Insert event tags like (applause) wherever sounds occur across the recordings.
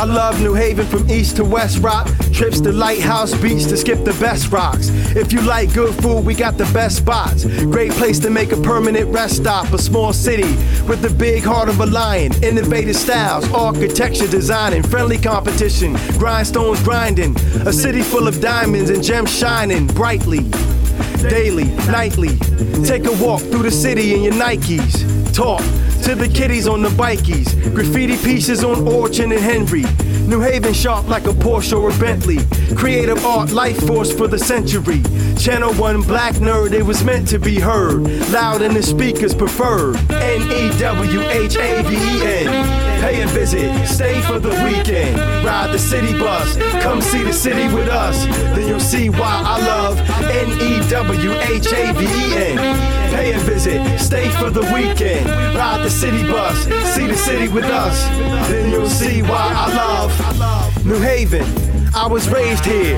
I love New Haven from east to west rock. Trips to Lighthouse Beach to skip the best rocks. If you like good food, we got the best spots. Great place to make a permanent rest stop. A small city with the big heart of a lion. Innovative styles, architecture, designing, friendly competition, grindstones grinding. A city full of diamonds and gems shining brightly. Daily, nightly. Take a walk through the city in your Nikes. Talk to the kiddies on the bikies. Graffiti pieces on Orchard and Henry. New Haven sharp like a Porsche or a Bentley. Creative art, life force for the century. Channel 1 black nerd, it was meant to be heard. Loud in the speakers preferred. N E W H A V E N. Pay a visit, stay for the weekend. Ride the city bus, come see the city with us. Then you'll see why I love N E W H A V E N. Pay a visit, stay for the weekend. Ride the city bus, see the city with us. Then you'll see why I love New Haven. I was raised here,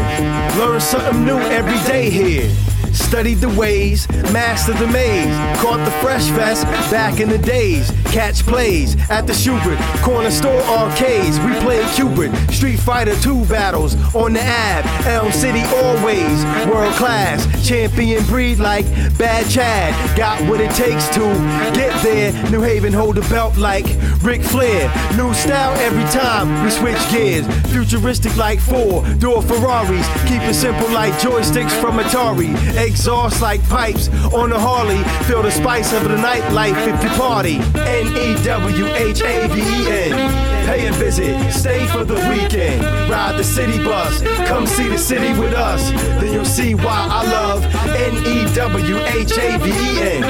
learn something new every day here. Studied the ways, mastered the maze, caught the fresh fest back in the days. Catch plays at the Shubert, corner store arcades. We played Cupid, Street Fighter 2 battles on the Ab, Elm City always. World class, champion breed like Bad Chad. Got what it takes to get there. New Haven hold the belt like Ric Flair. New style every time we switch gears. Futuristic like four door Ferraris. Keep it simple like joysticks from Atari. Exhaust like pipes on a Harley. Feel the spice of the nightlife if you party. N E W H A V E N. Pay a visit, stay for the weekend. Ride the city bus, come see the city with us. Then you'll see why I love N E W H A V E N.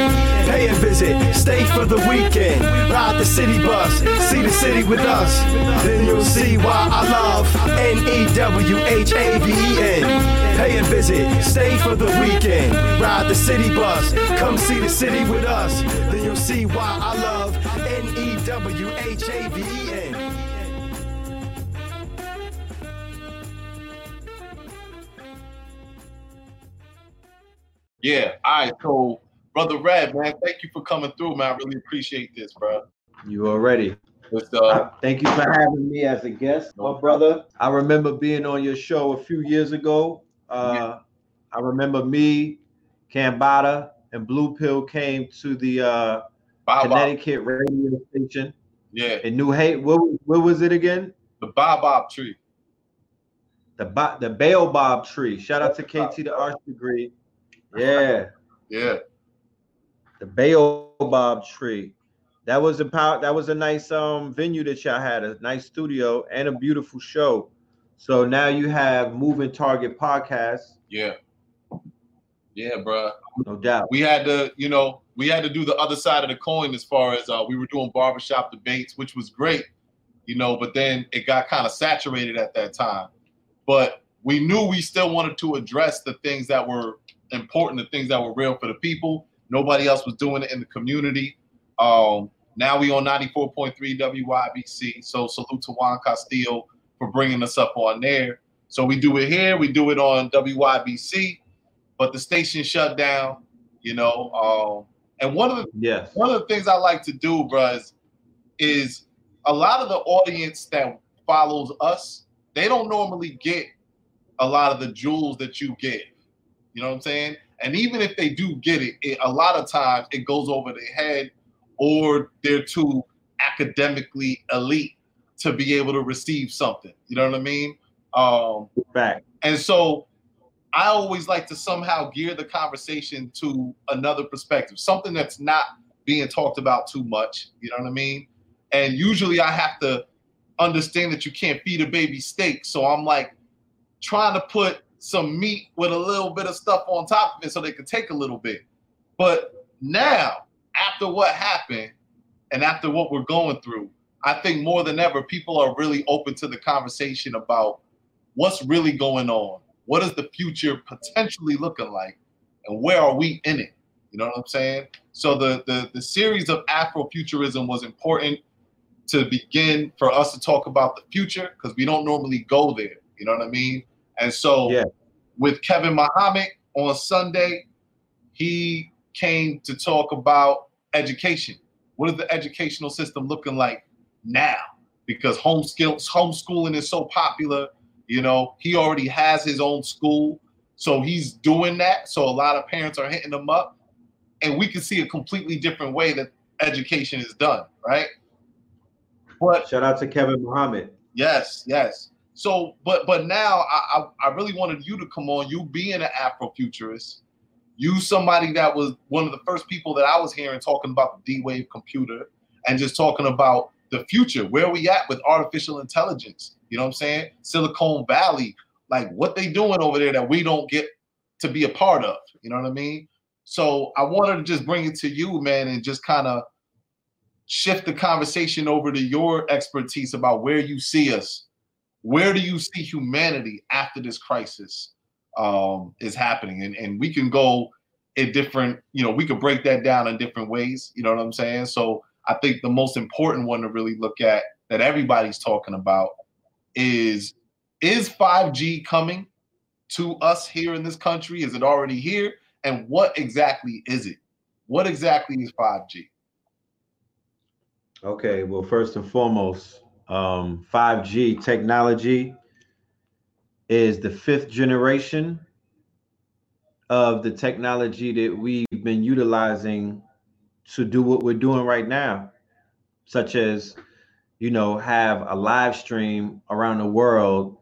Pay a visit, stay for the weekend. Ride the city bus, see the city with us. Then you'll see why I love N E W H A V E N. Pay a visit, stay for the weekend. Ride the city bus, come see the city with us. Then you'll see why I love N E W H A V E N. Yeah. All right. So, brother Red, man, thank you for coming through, man. I really appreciate this, bro. You already. It's, Uh, uh, thank you for having me as a guest, my brother. I remember being on your show a few years ago. Uh, I remember me, Cambada, and Blue Pill came to the uh, Bob Bob. Connecticut radio station Yeah. in New Haven. What, what was it again? The Bob Bob tree. The Bo- the Baobab tree. Shout out to KT the Arch Degree. Yeah, Yeah. the Baobab tree. That was a power. That was a nice um venue that y'all had. A nice studio and a beautiful show. So now you have Moving Target podcast, Yeah. Yeah, bro. no doubt. we had to, you know, we had to do the other side of the coin as far as uh, we were doing barbershop debates, which was great, you know, but then it got kind of saturated at that time. But we knew we still wanted to address the things that were important, the things that were real for the people. Nobody else was doing it in the community. Um, now we on 94.3 WYBC. So salute to Juan Castillo for bringing us up on there. So we do it here, we do it on WYBC, but the station shut down you know. Um, and one of the Yes. one of the things I like to do, bruh, is, a lot of the audience that follows us, they don't normally get a lot of the jewels that you give. You know what I'm saying? And even if they do get it, it a lot of times it goes over their head or they're too academically elite to be able to receive something. You know what I mean? Um, Fact. and so I always like to somehow gear the conversation to another perspective, something that's not being talked about too much. You know what I mean? And usually I have to understand that you can't feed a baby steak. So I'm like trying to put some meat with a little bit of stuff on top of it so they can take a little bit. But now, after what happened and after what we're going through, I think more than ever, people are really open to the conversation about what's really going on. What is the future potentially looking like? And where are we in it? You know what I'm saying? So the the, the series of Afrofuturism was important to begin for us to talk about the future because we don't normally go there. You know what I mean? And so Yeah. with Kevin Muhammad on Sunday, he came to talk about education. What is the educational system looking like now? because homeskill homeschooling is so popular. You know, he already has his own school, so he's doing that. So a lot of parents are hitting him up, and we can see a completely different way that education is done, right? But shout out to Kevin Muhammad. Yes, yes. So, but but now I, I, I really wanted you to come on. You being an Afrofuturist, you somebody that was one of the first people that I was hearing talking about the D-Wave computer and just talking about the future. Where we at with artificial intelligence? You know what I'm saying? Silicon Valley, like what they doing over there that we don't get to be a part of. You know what I mean? So I wanted to just bring it to you, man, and just kind of shift the conversation over to your expertise about where you see us where do you see humanity after this crisis um, is happening? And, and we can go in different, you know, we could break that down in different ways. You know what I'm saying? So I think the most important one to really look at that everybody's talking about is is 5G coming to us here in this country? Is it already here? And what exactly is it? What exactly is 5G? Okay, well, first and foremost, um, 5G technology is the fifth generation of the technology that we've been utilizing to do what we're doing right now, such as, you know, have a live stream around the world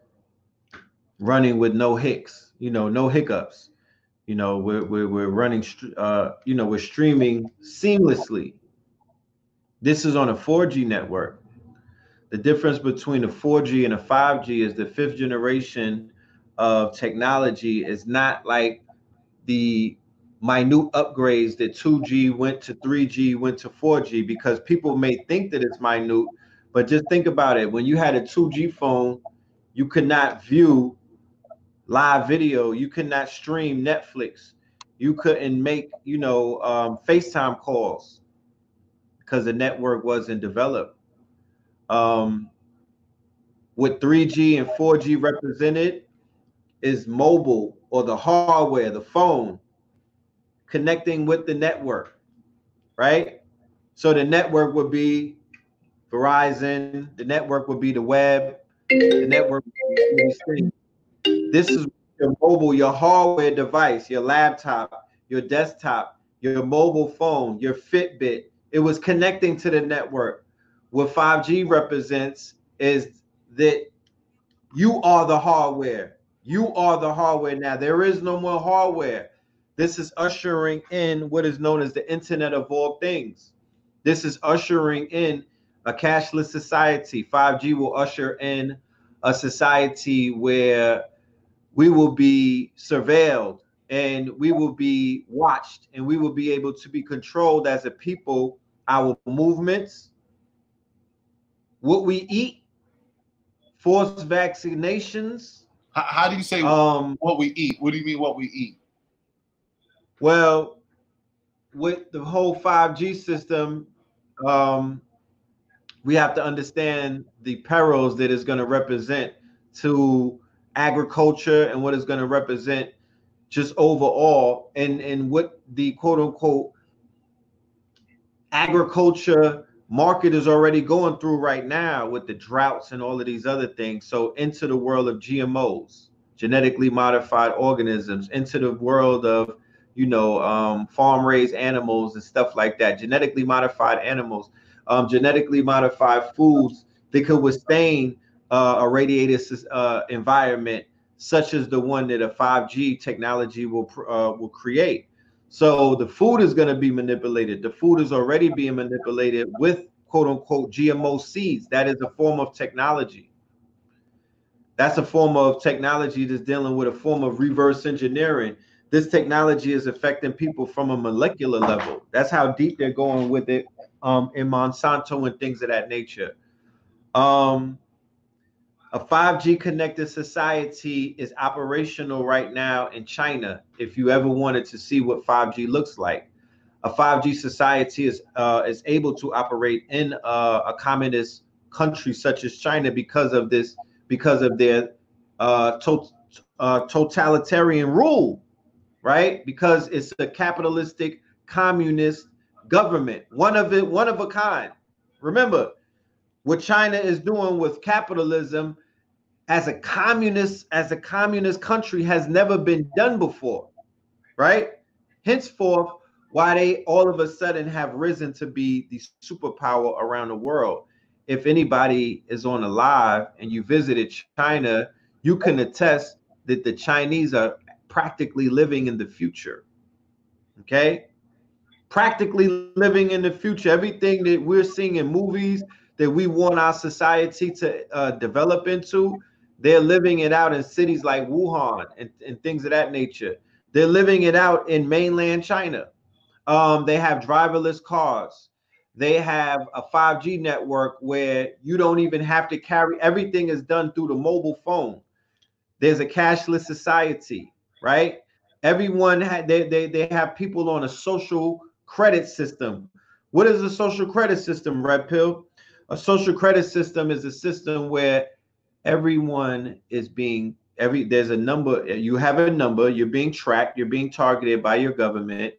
running with no hicks, you know, no hiccups. You know, we're, we're, we're running, uh, you know, we're streaming seamlessly. This is on a 4G network the difference between a 4G and a 5G is the fifth generation of technology is not like the minute upgrades that 2G went to 3G, went to 4G, because people may think that it's minute, but just think about it. When you had a 2G phone, you could not view live video, you could not stream Netflix, you couldn't make, you know, um, FaceTime calls because the network wasn't developed um, what 3G and 4G represented is mobile or the hardware, the phone, connecting with the network, right? So the network would be Verizon, the network would be the web, the network This is your mobile, your hardware device, your laptop, your desktop, your mobile phone, your Fitbit. It was connecting to the network what 5G represents is that you are the hardware. You are the hardware now. There is no more hardware. This is ushering in what is known as the Internet of all things. This is ushering in a cashless society. 5G will usher in a society where we will be surveilled and we will be watched and we will be able to be controlled as a people, our movements, what we eat, forced vaccinations. How, how do you say um, what we eat? What do you mean what we eat? Well, with the whole 5G system, um, we have to understand the perils that is going to represent to agriculture and what is going to represent just overall and and what the quote unquote agriculture market is already going through right now with the droughts and all of these other things. So into the world of GMOs, genetically modified organisms, into the world of you know um, farm raised animals and stuff like that, genetically modified animals, um, genetically modified foods that could withstand uh, a radiated uh, environment such as the one that a 5G technology will uh, will create. So the food is going to be manipulated. The food is already being manipulated with quote unquote GMO seeds. That is a form of technology. That's a form of technology that's dealing with a form of reverse engineering. This technology is affecting people from a molecular level. That's how deep they're going with it um, in Monsanto and things of that nature. Um, a 5G connected society is operational right now in China. If you ever wanted to see what 5G looks like, a 5G society is uh, is able to operate in a communist country such as China because of this, because of their uh, to- uh, totalitarian rule, right? Because it's a capitalistic communist government, one of it, one of a kind. Remember, what China is doing with capitalism as a communist as a communist country has never been done before, right? Henceforth, why they all of a sudden have risen to be the superpower around the world. If anybody is on a live and you visited China, you can attest that the Chinese are practically living in the future. Okay? Practically living in the future. Everything that we're seeing in movies that we want our society to uh, develop into, they're living it out in cities like Wuhan and, and things of that nature. They're living it out in mainland China. Um, they have driverless cars. They have a 5G network where you don't even have to carry everything is done through the mobile phone. There's a cashless society, right? Everyone had they, they, they have people on a social credit system. What is a social credit system, Red Pill? A social credit system is a system where everyone is being every there's a number you have a number you're being tracked you're being targeted by your government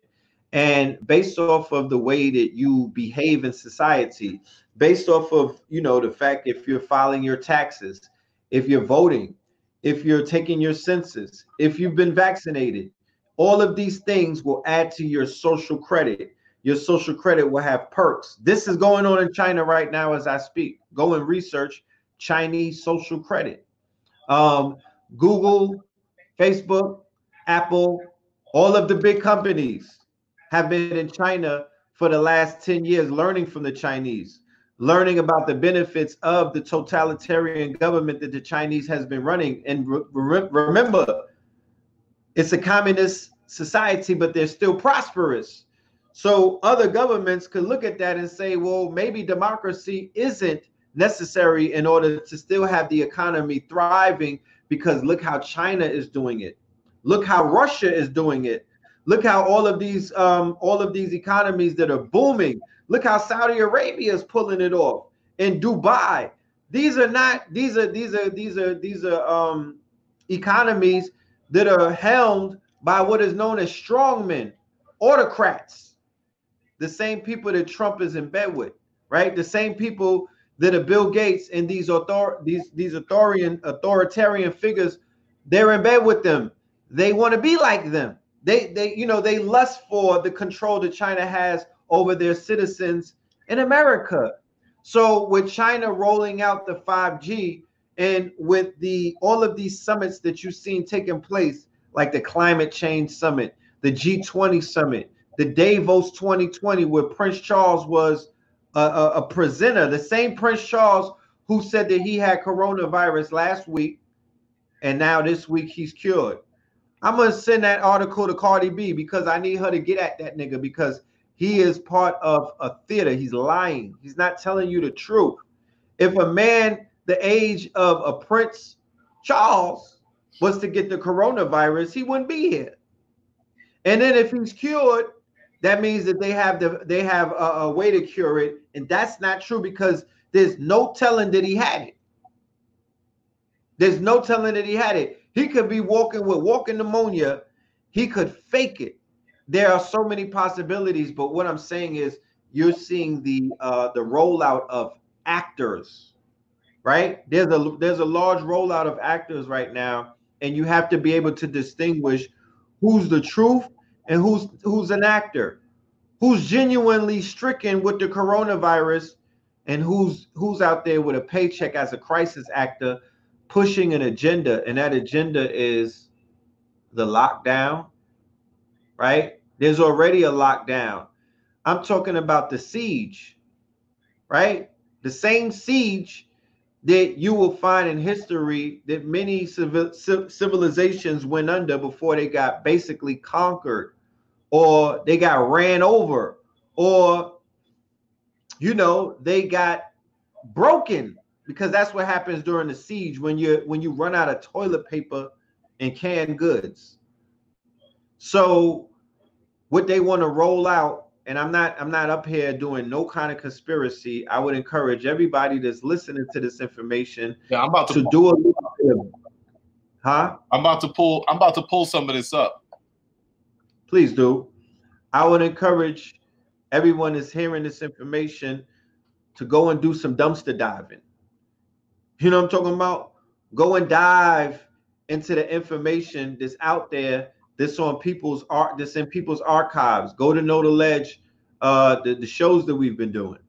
and based off of the way that you behave in society based off of you know the fact if you're filing your taxes if you're voting if you're taking your census if you've been vaccinated all of these things will add to your social credit. Your social credit will have perks. This is going on in china right now as i speak. Go and research chinese social credit. Um, Google, Facebook, Apple, all of the big companies have been in China for the last 10 years learning from the Chinese, learning about the benefits of the totalitarian government that the Chinese has been running. And re- remember, it's a communist society, but they're still prosperous. So other governments could look at that and say, well, maybe democracy isn't necessary in order to still have the economy thriving because look how China is doing it. Look how Russia is doing it. Look how all of these um, all of these economies that are booming. Look how Saudi Arabia is pulling it off in Dubai. These are not these are these are these are these are um, economies that are helmed by what is known as strongmen, autocrats. The same people that Trump is in bed with, right? The same people that are Bill Gates and these author these these authoritarian authoritarian figures, they're in bed with them. They want to be like them. They they you know they lust for the control that China has over their citizens in America. So with China rolling out the 5G and with the all of these summits that you've seen taking place, like the climate change summit, the G20 summit, the Davos 2020, where Prince Charles was a, a, a presenter, the same Prince Charles who said that he had coronavirus last week, and now this week he's cured. I'm gonna send that article to Cardi B because I need her to get at that nigga because he is part of a theater. He's lying. He's not telling you the truth. If a man the age of a Prince Charles was to get the coronavirus, he wouldn't be here. And then if he's cured, that means that they have the they have a, a way to cure it, and that's not true because there's no telling that he had it. There's no telling that he had it. He could be walking with walking pneumonia. He could fake it. There are so many possibilities, but what I'm saying is you're seeing the uh, the rollout of actors, right? There's a there's a large rollout of actors right now, and you have to be able to distinguish who's the truth and who's who's an actor, who's genuinely stricken with the coronavirus, and who's who's out there with a paycheck as a crisis actor, pushing an agenda, and that agenda is the lockdown. Right? There's already a lockdown. I'm talking about the siege, right? The same siege that you will find in history that many civil, civilizations went under before they got basically conquered or they got ran over or you know they got broken because that's what happens during the siege when you when you run out of toilet paper and canned goods. So what they want to roll out and i'm not i'm not up here doing no kind of conspiracy i would encourage everybody that's listening to this information yeah i'm about to, to do a huh i'm about to pull i'm about to pull some of this up please do. I would encourage everyone that's hearing this information to go and do some dumpster diving. You know what I'm talking about? Go and dive into the information that's out there that's on people's art, that's in people's archives. Go to Know the Ledge, uh, the, the shows that we've been doing.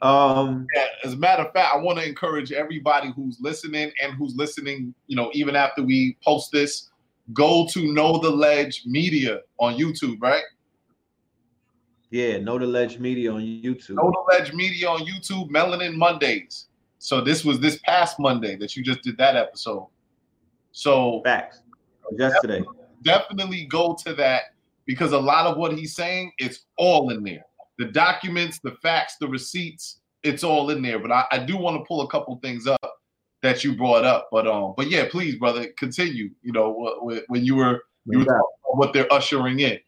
Um, yeah, as a matter of fact, I want to encourage everybody who's listening and who's listening, you know, even after we post this, go to Know the Ledge Media on YouTube, right? Yeah, Know the Ledge Media on YouTube. Know the Ledge Media on YouTube, Melanin Mondays. So this was this past Monday that you just did that episode. So facts. Yesterday. Definitely, definitely go to that because a lot of what he's saying, it's all in there. The documents, the facts, the receipts, it's all in there. But I, I do want to pull a couple things up that you brought up. But um, but yeah, please, brother, continue. You know, when you were you were what they're ushering in.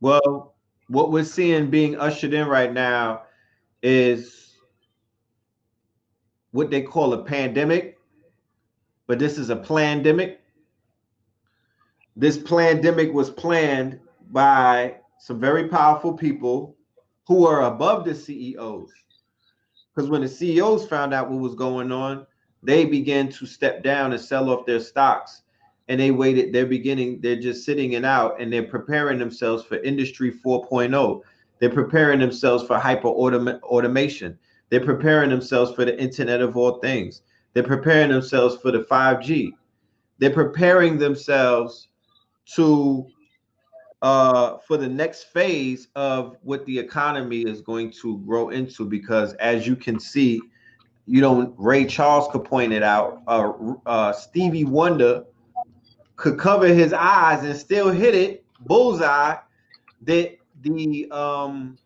Well, what we're seeing being ushered in right now is what they call a pandemic, but this is a pandemic. This pandemic was planned by some very powerful people who are above the CEOs. Because when the CEOs found out what was going on, they began to step down and sell off their stocks. And they waited, they're beginning, they're just sitting it out and they're preparing themselves for industry 4.0. They're preparing themselves for hyper automation. They're preparing themselves for the Internet of all things. They're preparing themselves for the 5G. They're preparing themselves to uh, for the next phase of what the economy is going to grow into. Because as you can see, you know Ray Charles could point it out. Uh, uh, Stevie Wonder could cover his eyes and still hit it bullseye. That the um,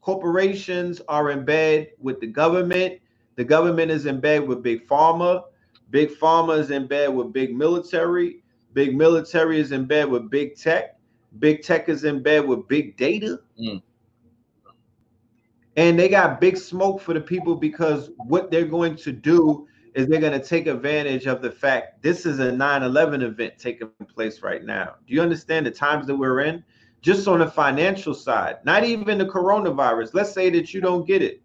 corporations are in bed with the government. The government is in bed with big pharma. Big pharma is in bed with big military. Big military is in bed with big tech. Big tech is in bed with big data. Mm. And they got big smoke for the people because what they're going to do is they're going to take advantage of the fact this is a 9 11 event taking place right now. Do you understand the times that we're in? just on the financial side, not even the coronavirus. Let's say that you don't get it,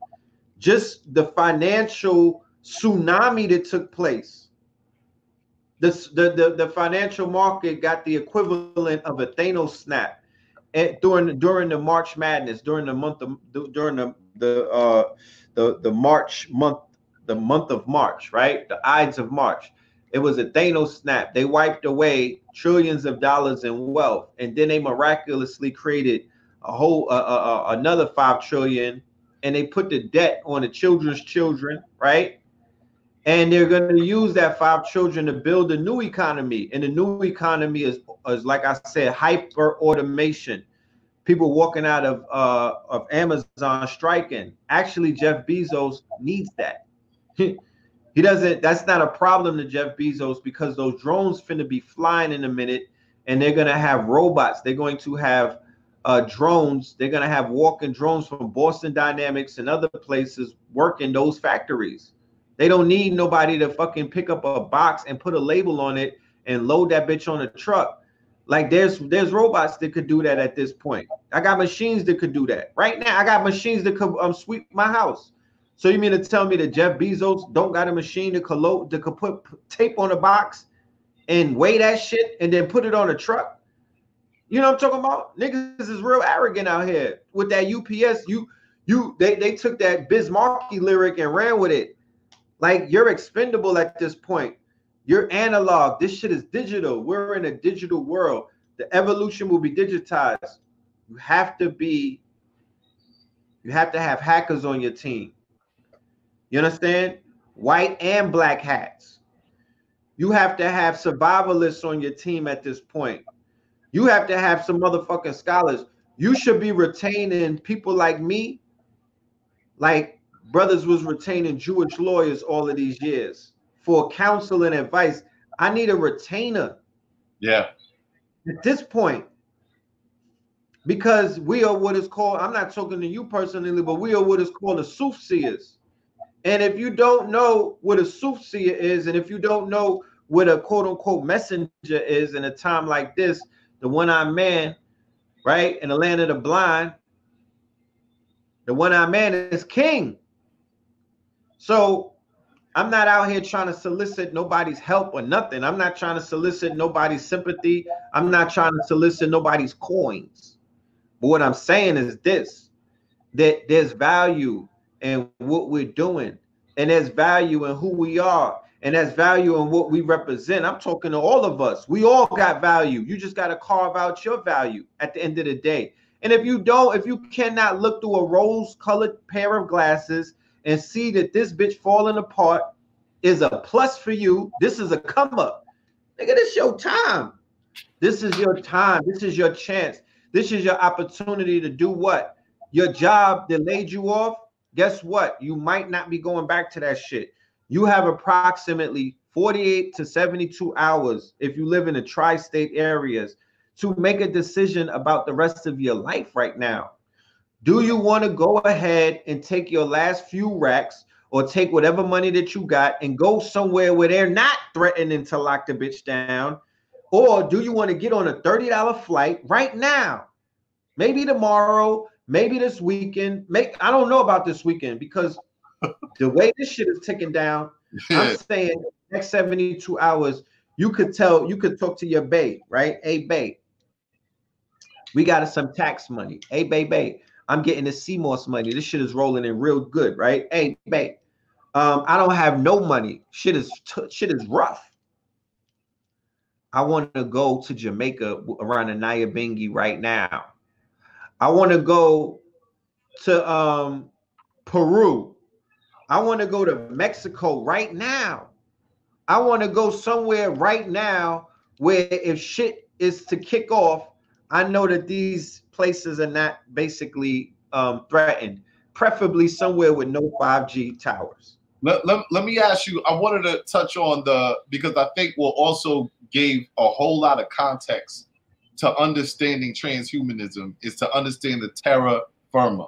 just the financial tsunami that took place. This, the, the, the financial market got the equivalent of a Thanos snap and during during the March Madness, during the month of during the the uh, the the March month, the month of March, right? The Ides of March. It was a Thanos snap. They wiped away trillions of dollars in wealth, and then they miraculously created a whole uh, uh, another five trillion, and they put the debt on the children's children, right? And they're going to use that five children to build a new economy, and the new economy is, is like I said, hyper automation. People walking out of uh, of Amazon striking. Actually, Jeff Bezos needs that. (laughs) He doesn't. That's not a problem to Jeff Bezos because those drones finna be flying in a minute, and they're gonna have robots. They're going to have uh, drones. They're gonna have walking drones from Boston Dynamics and other places working those factories. They don't need nobody to fucking pick up a box and put a label on it and load that bitch on a truck. Like there's there's robots that could do that at this point. I got machines that could do that right now. I got machines that could um, sweep my house. So you mean to tell me that Jeff Bezos don't got a machine to could, to could put tape on a box and weigh that shit and then put it on a truck? You know what I'm talking about? Niggas is real arrogant out here with that UPS. You you they they took that Biz Markie lyric and ran with it. Like you're expendable at this point. You're analog. This shit is digital. We're in a digital world. The evolution will be digitized. You have to be you have to have hackers on your team. You understand? White and black hats. You have to have survivalists on your team at this point. You have to have some motherfucking scholars. You should be retaining people like me, like brothers was retaining Jewish lawyers all of these years for counsel and advice. I need a retainer. Yeah. At this point, because we are what is called, I'm not talking to you personally, but we are what is called the soothsayers. And if you don't know what a soothsayer is, and if you don't know what a quote unquote messenger is in a time like this, the one eyed man, right, in the land of the blind, The one-eyed man is king. So I'm not out here trying to solicit nobody's help or nothing. I'm not trying to solicit nobody's sympathy. I'm not trying to solicit nobody's coins. But what I'm saying is this that there's value in what we're doing, and there's value in who we are, and there's value in what we represent. I'm talking to all of us. We all got value. You just got to carve out your value at the end of the day. And if you don't, if you cannot look through a rose colored pair of glasses and see that this bitch falling apart is a plus for you, this is a come up. Nigga, this your time. This is your time. This is your chance. This is your opportunity to do what? Your job that laid you off. Guess what? You might not be going back to that shit. You have approximately 48 to 72 hours if you live in the tri state areas to make a decision about the rest of your life right now. Do you want to go ahead and take your last few racks or take whatever money that you got and go somewhere where they're not threatening to lock the bitch down? Or do you want to get on a $30 flight right now? Maybe tomorrow, maybe this weekend. Make I don't know about this weekend because (laughs) the way this shit is ticking down, I'm saying next 72 hours, you could tell, you could talk to your babe, right? Hey, babe, we got some tax money. Hey, babe, babe, I'm getting the CMOS money. This shit is rolling in real good, right? Hey, babe, um, I don't have no money. Shit is t- shit is rough. I want to go to Jamaica around the Nyabinghi right now. I want to go to um, Peru. I want to go to Mexico right now. I want to go somewhere right now where if shit is to kick off, I know that these places are not basically um, threatened, preferably somewhere with no 5G towers. Let, let, let me ask you, I wanted to touch on the, because I think we'll also gave a whole lot of context to understanding transhumanism is to understand the terra firma.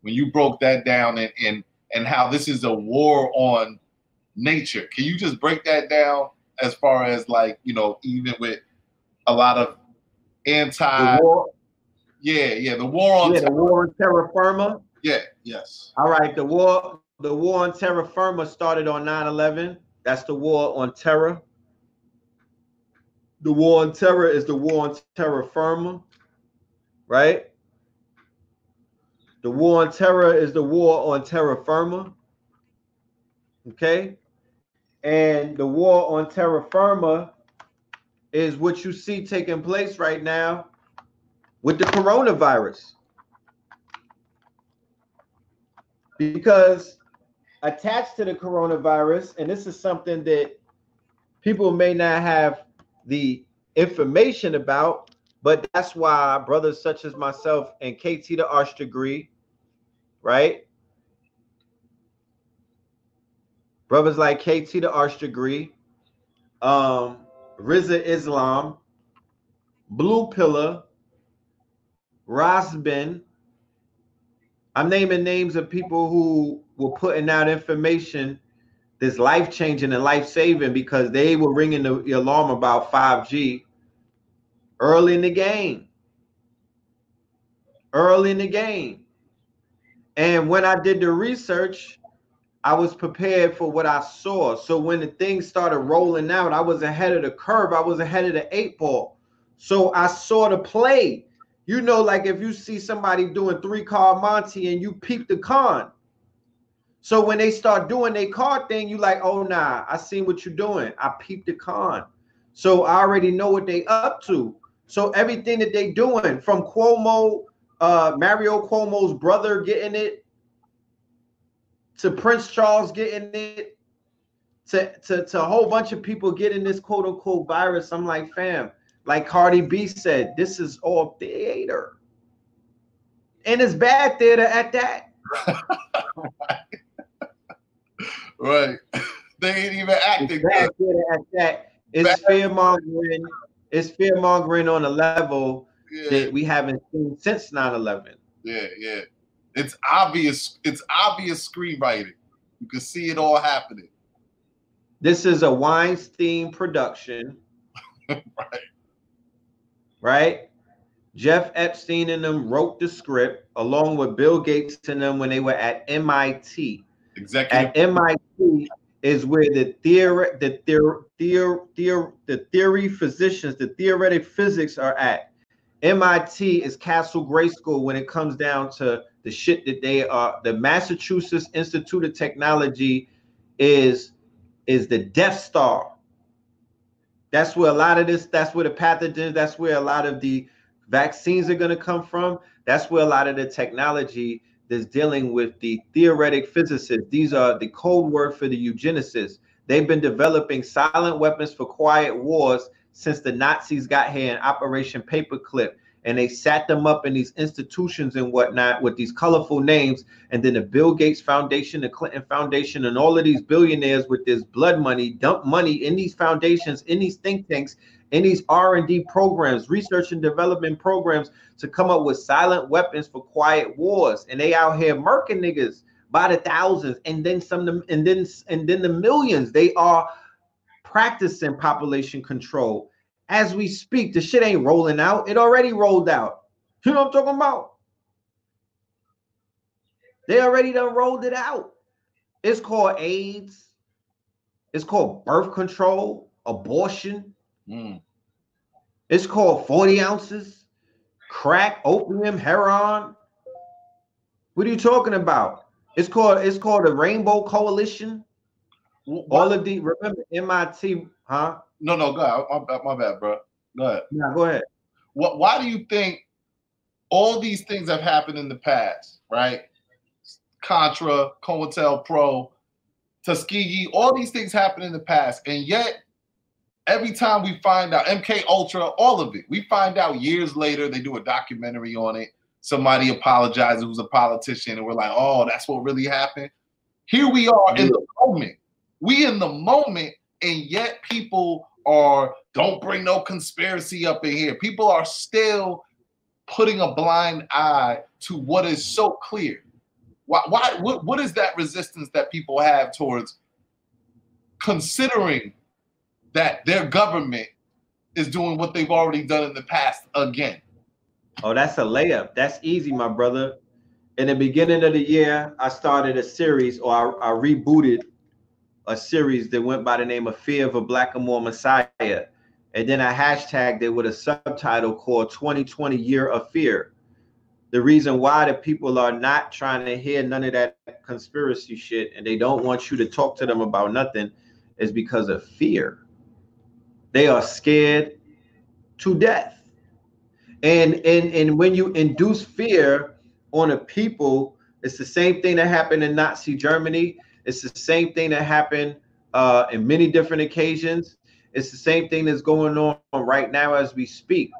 When you broke that down and, and, and how this is a war on nature, can you just break that down as far as like, you know, even with a lot of anti. Yeah, yeah, the war on. Yeah, the war on terra firma. Yeah, yes. All right, the war, the war on terra firma started on 9/11. That's the war on terror. The war on terror is the war on terra firma, right? The war on terror is the war on terra firma. Okay. And the war on terra firma is what you see taking place right now with the coronavirus. Because attached to the coronavirus, and this is something that people may not have the information about, but that's why brothers such as myself and KT the Arch degree, right? Brothers like KT the Arch degree, um, Rizza Islam, Blue Pillar, Rasbin. I'm naming names of people who were putting out information that's life changing and life saving because they were ringing the alarm about 5G early in the game. Early in the game. And when I did the research, I was prepared for what I saw. So when the things started rolling out, I was ahead of the curve. I was ahead of the eight ball. So I saw the play. You know, like if you see somebody doing three card Monte and you peep the con. So when they start doing their card thing, you like, oh nah, I seen what you're doing. I peeped the con. So I already know what they up to. So everything that they doing from Cuomo, uh, Mario Cuomo's brother getting it, to Prince Charles getting it, to, to, to a whole bunch of people getting this quote unquote virus. I'm like, fam, like Cardi B said, this is all theater. And it's bad theater at that. (laughs) right. (laughs) They ain't even acting. It's bad theater at that. It's fear mongering. It's fear mongering on a level yeah. that we haven't seen since 9 11. Yeah, yeah. It's obvious. It's obvious screenwriting. You can see it all happening. This is a Weinstein production. (laughs) right. Right. Jeff Epstein and them wrote the script along with Bill Gates and them when they were at MIT. Exactly. At MIT is where the theory, the theory, theory, the theory physicians, the theoretic physics are at. MIT is Castle Grayskull when it comes down to the shit that they are. The Massachusetts Institute of Technology is is the Death Star. That's where a lot of this. That's where the pathogens. That's where a lot of the vaccines are going to come from. That's where a lot of the technology that's dealing with the theoretic physicists. These are the code word for the eugenicists. They've been developing silent weapons for quiet wars since the Nazis got here in Operation Paperclip and they sat them up in these institutions and whatnot with these colorful names. And then the Bill Gates Foundation, the Clinton Foundation, and all of these billionaires with this blood money dump money in these foundations, in these think tanks, in these R&D programs, research and development programs to come up with silent weapons for quiet wars. And they out here murking niggas by the thousands and then some and then and then the millions. They are practicing population control as we speak. The shit ain't rolling out. It already rolled out. You know what I'm talking about? They already done rolled it out. It's called AIDS. It's called birth control, abortion. Mm. It's called 40 ounces, crack, opium, heroin. What are you talking about? It's called it's called the Rainbow Coalition. All of the remember MIT, huh? No, no, go ahead. My, my bad, bro. Go ahead. Yeah, go ahead. What? Why do you think all these things have happened in the past, right? Contra, COINTELPRO, Tuskegee, all these things happened in the past, and yet every time we find out MK Ultra, all of it, we find out years later. They do a documentary on it. Somebody apologizes who's a politician, and we're like, oh, that's what really happened. Here we are in the moment. We in the moment, and yet people are don't bring no conspiracy up in here. People are still putting a blind eye to what is so clear. Why, why what, what is that resistance that people have towards considering that their government is doing what they've already done in the past again? Oh, that's a layup. That's easy, my brother. In the beginning of the year, I started a series or I, I rebooted a series that went by the name of Fear of a Black and Blackamoor Messiah. And then I hashtagged it with a subtitle called 2020 Year of Fear. The reason why the people are not trying to hear none of that conspiracy shit and they don't want you to talk to them about nothing is because of fear. They are scared to death. And and and when you induce fear on a people, it's the same thing that happened in Nazi Germany. It's the same thing that happened uh, in many different occasions. It's the same thing that's going on right now as we speak.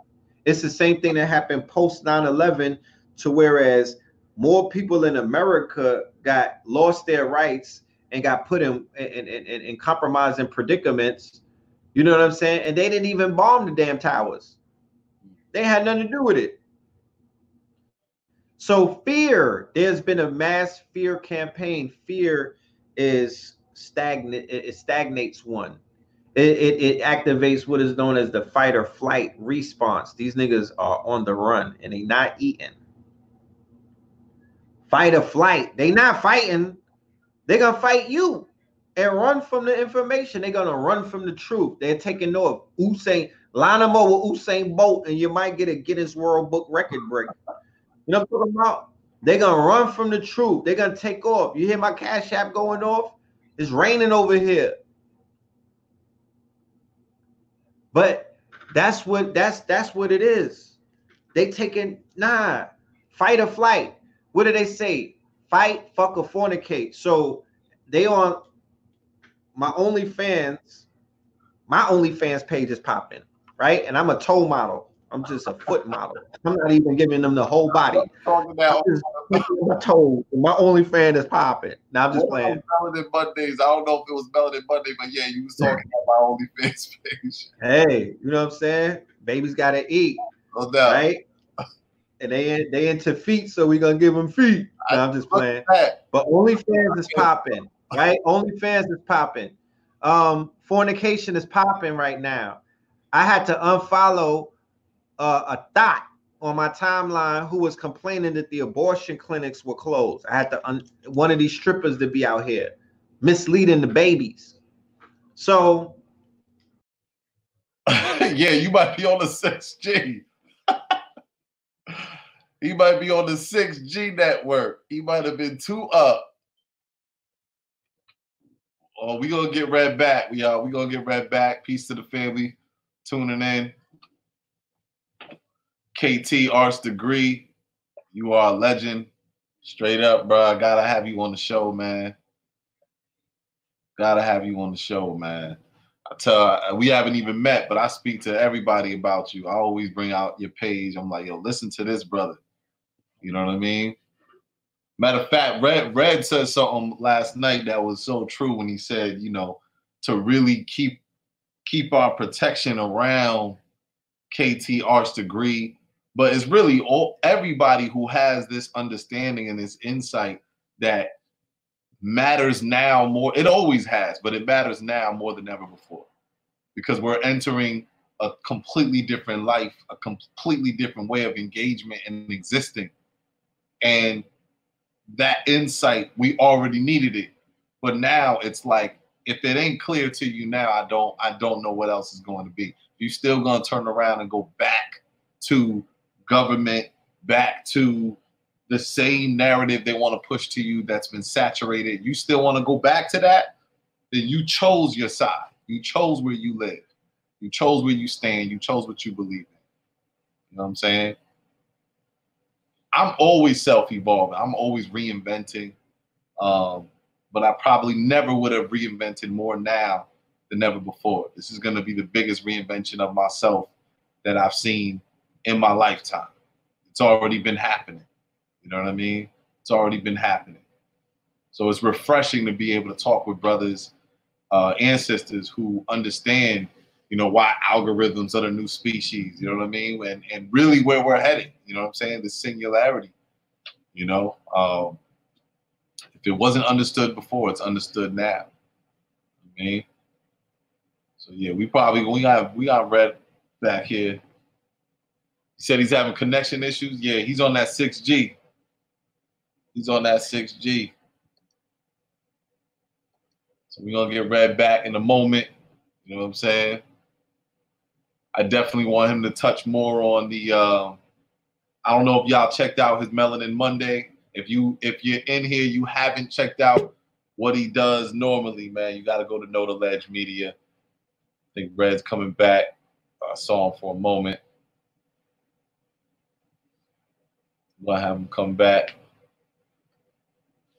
It's the same thing that happened post 9 11 to whereas more people in America got lost their rights and got put in in, in, in compromising predicaments. You know what I'm saying? And they didn't even bomb the damn towers. They had nothing to do with it. So fear, there's been a mass fear campaign. Fear is stagnant. It, stagnates one. It, it, it activates what is known as the fight or flight response. These niggas are on the run and they not eating. Fight or flight. They not fighting. They're gonna fight you and run from the information. They're gonna run from the truth. They're taking note of Usain, line them up with Usain Bolt, and you might get a Guinness World Book record break. You know what I'm talking about? They're gonna run from the truth. They're gonna take off. You hear my cash app going off? It's raining over here. But that's what that's that's what it is. They taking nah fight or flight. What do they say? Fight, fuck, or fornicate. So they on my OnlyFans. My OnlyFans page is popping, right? And I'm a toe model. I'm just a foot model. (laughs) I'm not even giving them the whole body. Talking about my toe. My only fan is popping. Now I'm just playing. Melanin Mondays. I don't know if it was Melanin Monday, but yeah, you was talking (laughs) about my only fans page. Hey, you know what I'm saying? Babies gotta eat. No doubt. Right? And they they into feet, so we gonna give them feet. No, I'm just playing. But OnlyFans is (laughs) popping, right? OnlyFans is popping. Um, fornication is popping right now. I had to unfollow uh, a dot on my timeline who was complaining that the abortion clinics were closed. I had to un- one of these strippers to be out here misleading the babies. So (laughs) yeah, you might be on the 6G. (laughs) he might be on the 6G network. He might have been too up. Oh, we gonna get red back. We are we gonna get red back. Peace to the family tuning in. KT Arch Degree, you are a legend. Straight up, bro. I gotta have you on the show, man. Gotta have you on the show, man. I tell we haven't even met, but I speak to everybody about you. I always bring out your page. I'm like, yo, listen to this brother. You know what I mean? Matter of fact, Red Red said something last night that was so true when he said, you know, to really keep keep our protection around KT Arch Degree, but it's really all everybody who has this understanding and this insight that matters now more. It always has, but it matters now more than ever before because we're entering a completely different life, a completely different way of engagement and existing. And that insight, we already needed it. But now it's like, if it ain't clear to you now, I don't, I don't know what else is going to be. You still gonna turn around and go back to government, back to the same narrative they want to push to you that's been saturated, you still want to go back to that, then you chose your side. You chose where you live. You chose where you stand. You chose what you believe in. You know what I'm saying? I'm always self-evolving. I'm always reinventing. Um, but I probably never would have reinvented more now than ever before. This is going to be the biggest reinvention of myself that I've seen in my lifetime. It's already been happening. You know what I mean? It's already been happening. So it's refreshing to be able to talk with brothers, uh, ancestors who understand, you know, why algorithms are the new species. You know what I mean? And and really where we're headed. You know what I'm saying? The singularity. You know, um, if it wasn't understood before, it's understood now. I mean, so yeah, we probably we got we got red back here. He said he's having connection issues. Yeah, he's on that 6G. He's on that 6G. So we're gonna get Red back in a moment. You know what I'm saying? I definitely want him to touch more on the uh, I don't know if y'all checked out his Melanin Monday. If you if you're in here, you haven't checked out what he does normally, man, you gotta go to Know the Ledge Media. I think Red's coming back. I saw him for a moment. I'm gonna have him come back.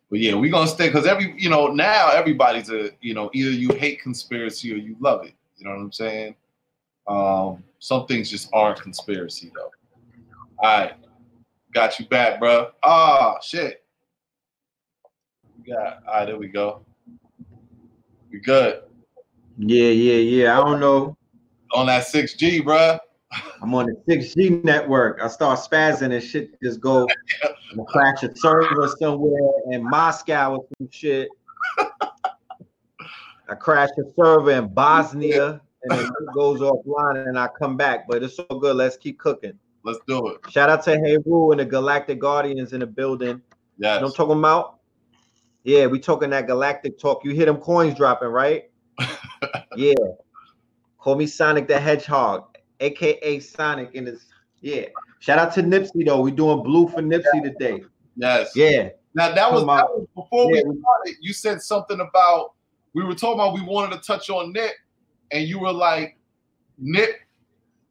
But yeah, we're gonna stay because every you know now everybody's a you know either you hate conspiracy or you love it. You know what I'm saying? Um, some things just aren't conspiracy though. All right, got you back, bro. Ah, oh, shit. We got all right. There we go. We good. Yeah, yeah, yeah. I don't know. On that 6G, bro. I'm on the 6G network. I start spazzing and shit just go and crash a server somewhere in Moscow or some shit. I crash a server in Bosnia and it goes offline and I come back. But it's so good. Let's keep cooking. Let's do it. Shout out to Hey Heru and the Galactic Guardians in the building. Yeah. You know I'm talking about? Yeah, we talking that galactic talk. You hear them coins dropping, right? (laughs) yeah. Call me Sonic the Hedgehog aka Sonic, and it's yeah. Shout out to Nipsey though. We doing blue for Nipsey today. Yes. Yeah. Now that was, that was before yeah. we started. You said something about we were talking about we wanted to touch on Nip, and you were like, Nip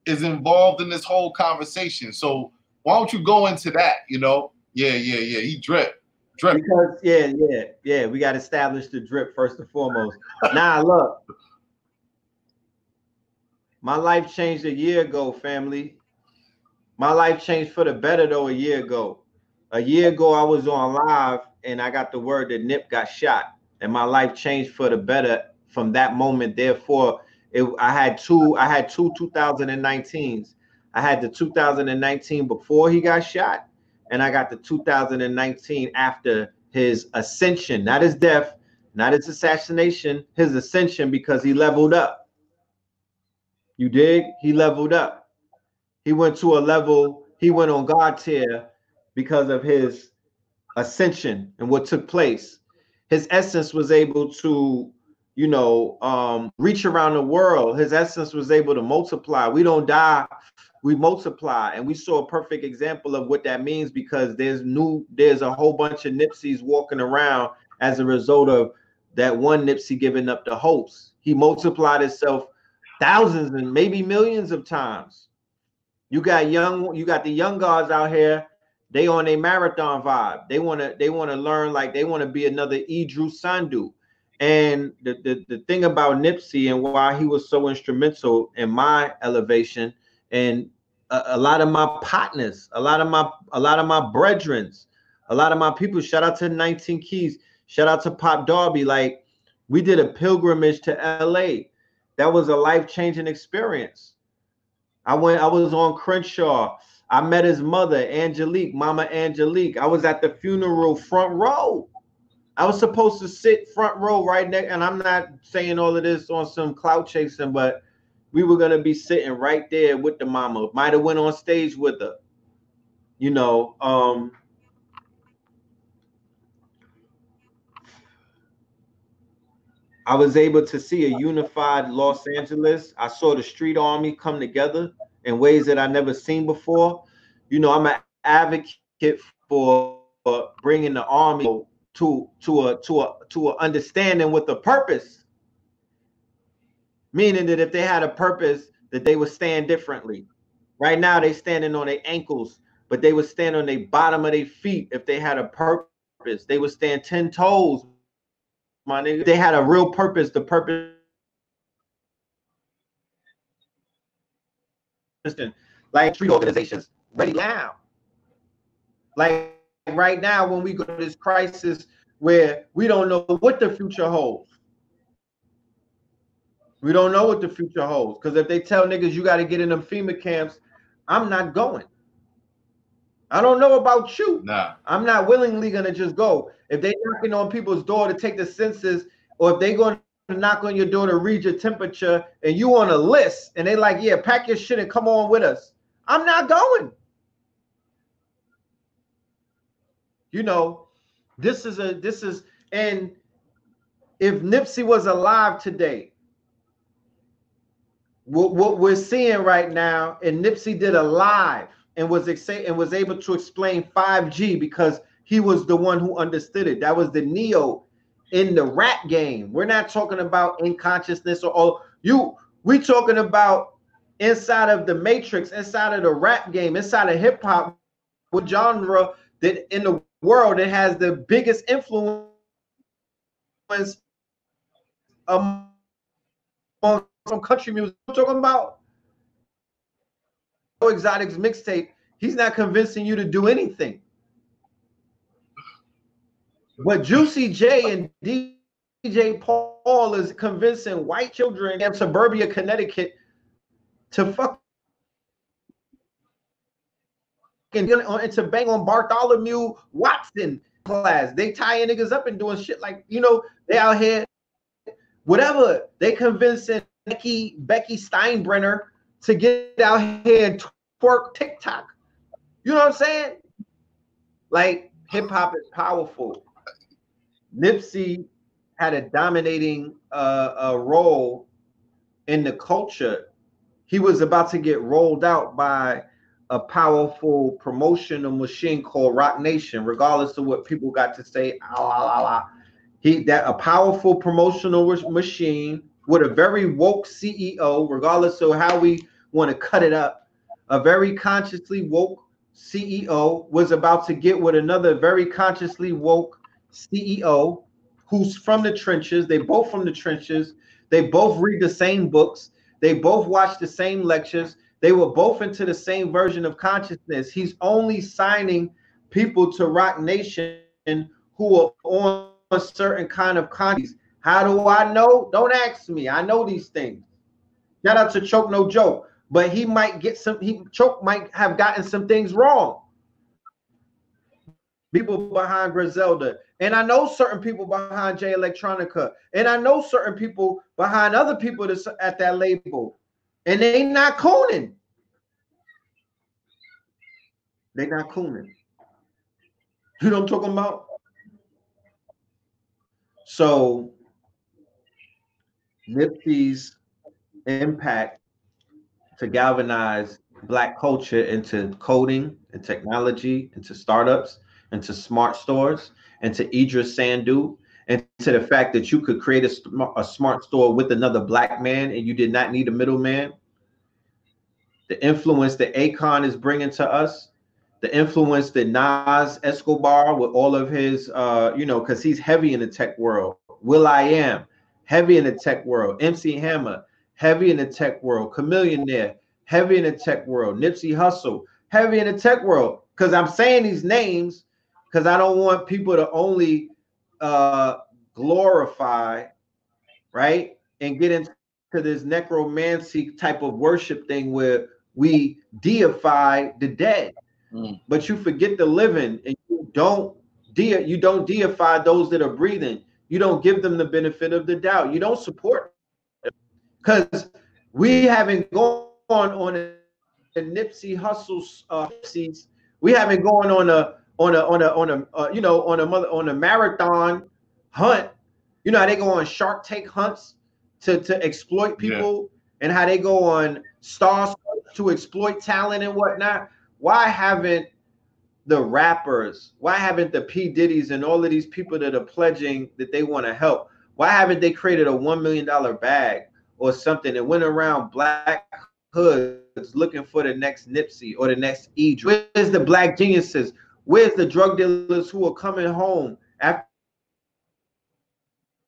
is involved in this whole conversation. So why don't you go into that? You know? Yeah, yeah, yeah. He drip. Drip. Because yeah, yeah, yeah. We got to establish the drip first and foremost. now look, my life changed a year ago, family. My life changed for the better though a year ago. A year ago, I was on live and I got the word that Nip got shot, and my life changed for the better from that moment. Therefore, it, I had two. I had two 2019s. I had the 2019 before he got shot, and I got the 2019 after his ascension, not his death, not his assassination, his ascension because he leveled up. You dig? He leveled up. He went to a level he went on God tier because of his ascension and what took place. His essence was able to, you know, um, reach around the world. His essence was able to multiply. We don't die, we multiply. And we saw a perfect example of what that means because there's new, there's a whole bunch of Nipseys walking around as a result of that one Nipsey giving up the hopes. He multiplied himself thousands and maybe millions of times. You got young, you got the young guys out here. They on a marathon vibe. They want to, they want to learn like they want to be another Idris Sandu. And the, the the thing about Nipsey and why he was so instrumental in my elevation and a, a lot of my partners, a lot of my a lot of my brethrens, a lot of my people. Shout out to 19 Keys. Shout out to Pop Darby. Like we did a pilgrimage to LA. That was a life-changing experience. I went, I was on Crenshaw. I met his mother, Angelique, Mama Angelique. I was at the funeral front row. I was supposed to sit front row right next, and I'm not saying all of this on some clout chasing, but we were gonna be sitting right there with the mama. Might have went on stage with her. You know, um, I was able to see a unified Los Angeles. I saw the street army come together in ways that I never seen before. You know, I'm an advocate for, bringing the army to to a to a to a understanding with a purpose. Meaning that if they had a purpose, that they would stand differently. Right now, they standing on their ankles, but they would stand on the bottom of their feet if they had a purpose. They would stand ten toes my nigga. They had a real purpose. The purpose. Like street organizations ready now. Like right now, when we go to this crisis where we don't know what the future holds. We don't know what the future holds. Because if they tell niggas you got to get in them FEMA camps, I'm not going. I don't know about you. Nah. I'm not willingly gonna just go. If they knocking on people's door to take the census, or if they going to knock on your door to read your temperature, and you on a list, and they like, yeah, pack your shit and come on with us. I'm not going. You know, this is a this is and if Nipsey was alive today, what, what we're seeing right now, and Nipsey did a live and was and was able to explain 5G because he was the one who understood it. That was the Neo in the rap game. We're not talking about in consciousness or, or you. We talking about inside of the matrix, inside of the rap game, inside of hip hop, what genre that in the world that has the biggest influence among from country music. Talking about Exotics mixtape, he's not convincing you to do anything. But Juicy J and DJ Paul is convincing white children in suburbia Connecticut to fuck and to bang on Bartholomew Watson class. They tying niggas up and doing shit like you know they out here, whatever. They convincing Becky Becky Steinbrenner to get out here and twerk TikTok. You know what I'm saying? Like hip hop is powerful. Nipsey had a dominating uh, a role in the culture. He was about to get rolled out by a powerful promotional machine called Roc Nation, regardless of what people got to say. Ah, la, la, la. He that a powerful promotional machine with a very woke CEO, regardless of how we want to cut it up. A very consciously woke CEO was about to get with another very consciously woke CEO who's from the trenches. They both from the trenches. They both read the same books. They both watch the same lectures. They were both into the same version of consciousness. He's only signing people to Roc Nation who are on a certain kind of consciousness. How do I know? Don't ask me. I know these things. Shout out to Choke No Joke, but he might get some. He Choke might have gotten some things wrong. People behind Griselda, and I know certain people behind Jay Electronica, and I know certain people behind other people that's at that label, and they not cooning. They not cooning. You know what I'm talking about? So Nipsey's impact to galvanize black culture into coding and technology, into startups, into smart stores, into Idris Sandu, and to the fact that you could create a, a smart store with another black man and you did not need a middleman. The influence that Akon is bringing to us, the influence that Nas Escobar with all of his, uh, you know, because he's heavy in the tech world. Will I am heavy in the tech world. MC Hammer, heavy in the tech world. Chamillionaire, heavy in the tech world. Nipsey Hussle, heavy in the tech world. Because I'm saying these names because I don't want people to only uh, glorify, right, and get into this necromancy type of worship thing where we deify the dead, mm. but you forget the living, and you don't de- you don't deify those that are breathing. You don't give them the benefit of the doubt. You don't support because we haven't gone on a, a Nipsey Hussle's uh, we haven't gone on a on a on a on a uh, you know on a mother on a marathon hunt. You know how they go on Shark Tank hunts to to exploit people, yeah. and how they go on stars to exploit talent and whatnot. Why haven't the rappers? Why haven't the P Diddy's and all of these people that are pledging that they want to help? Why haven't they created a one million dollar bag or something and went around black hoods looking for the next Nipsey or the next Idris? Where's the black geniuses? Where's the drug dealers who are coming home after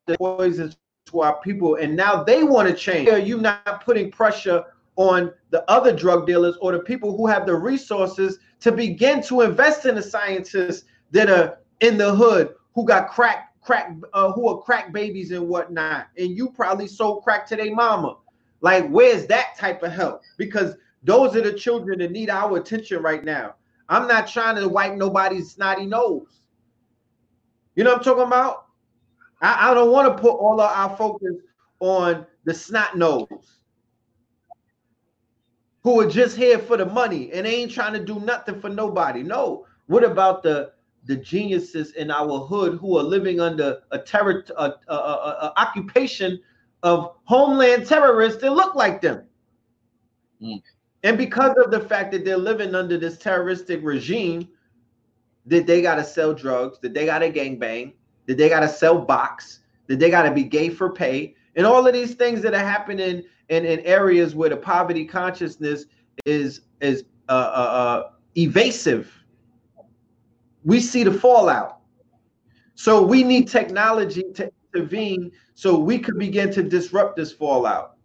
the poisons to our people? And now they want to change. Are you not putting pressure on the other drug dealers or the people who have the resources to begin to invest in the scientists that are in the hood who got crack, crack, uh, who are crack babies and whatnot? And you probably sold crack to their mama. Like, where's that type of help? Because those are the children that need our attention right now. I'm not trying to wipe nobody's snotty nose. You know what I'm talking about? I, I don't want to put all of our focus on the snot nose who are just here for the money and ain't trying to do nothing for nobody. No. What about the the geniuses in our hood who are living under a terror a, a, a, occupation of homeland terrorists that look like them? Mm. And because of the fact that they're living under this terroristic regime, that they got to sell drugs, that they got to gang bang, that they got to sell box, that they got to be gay for pay, and all of these things that are happening in, in areas where the poverty consciousness is is uh, uh, uh, evasive. We see the fallout. So we need technology to intervene so we could begin to disrupt this fallout.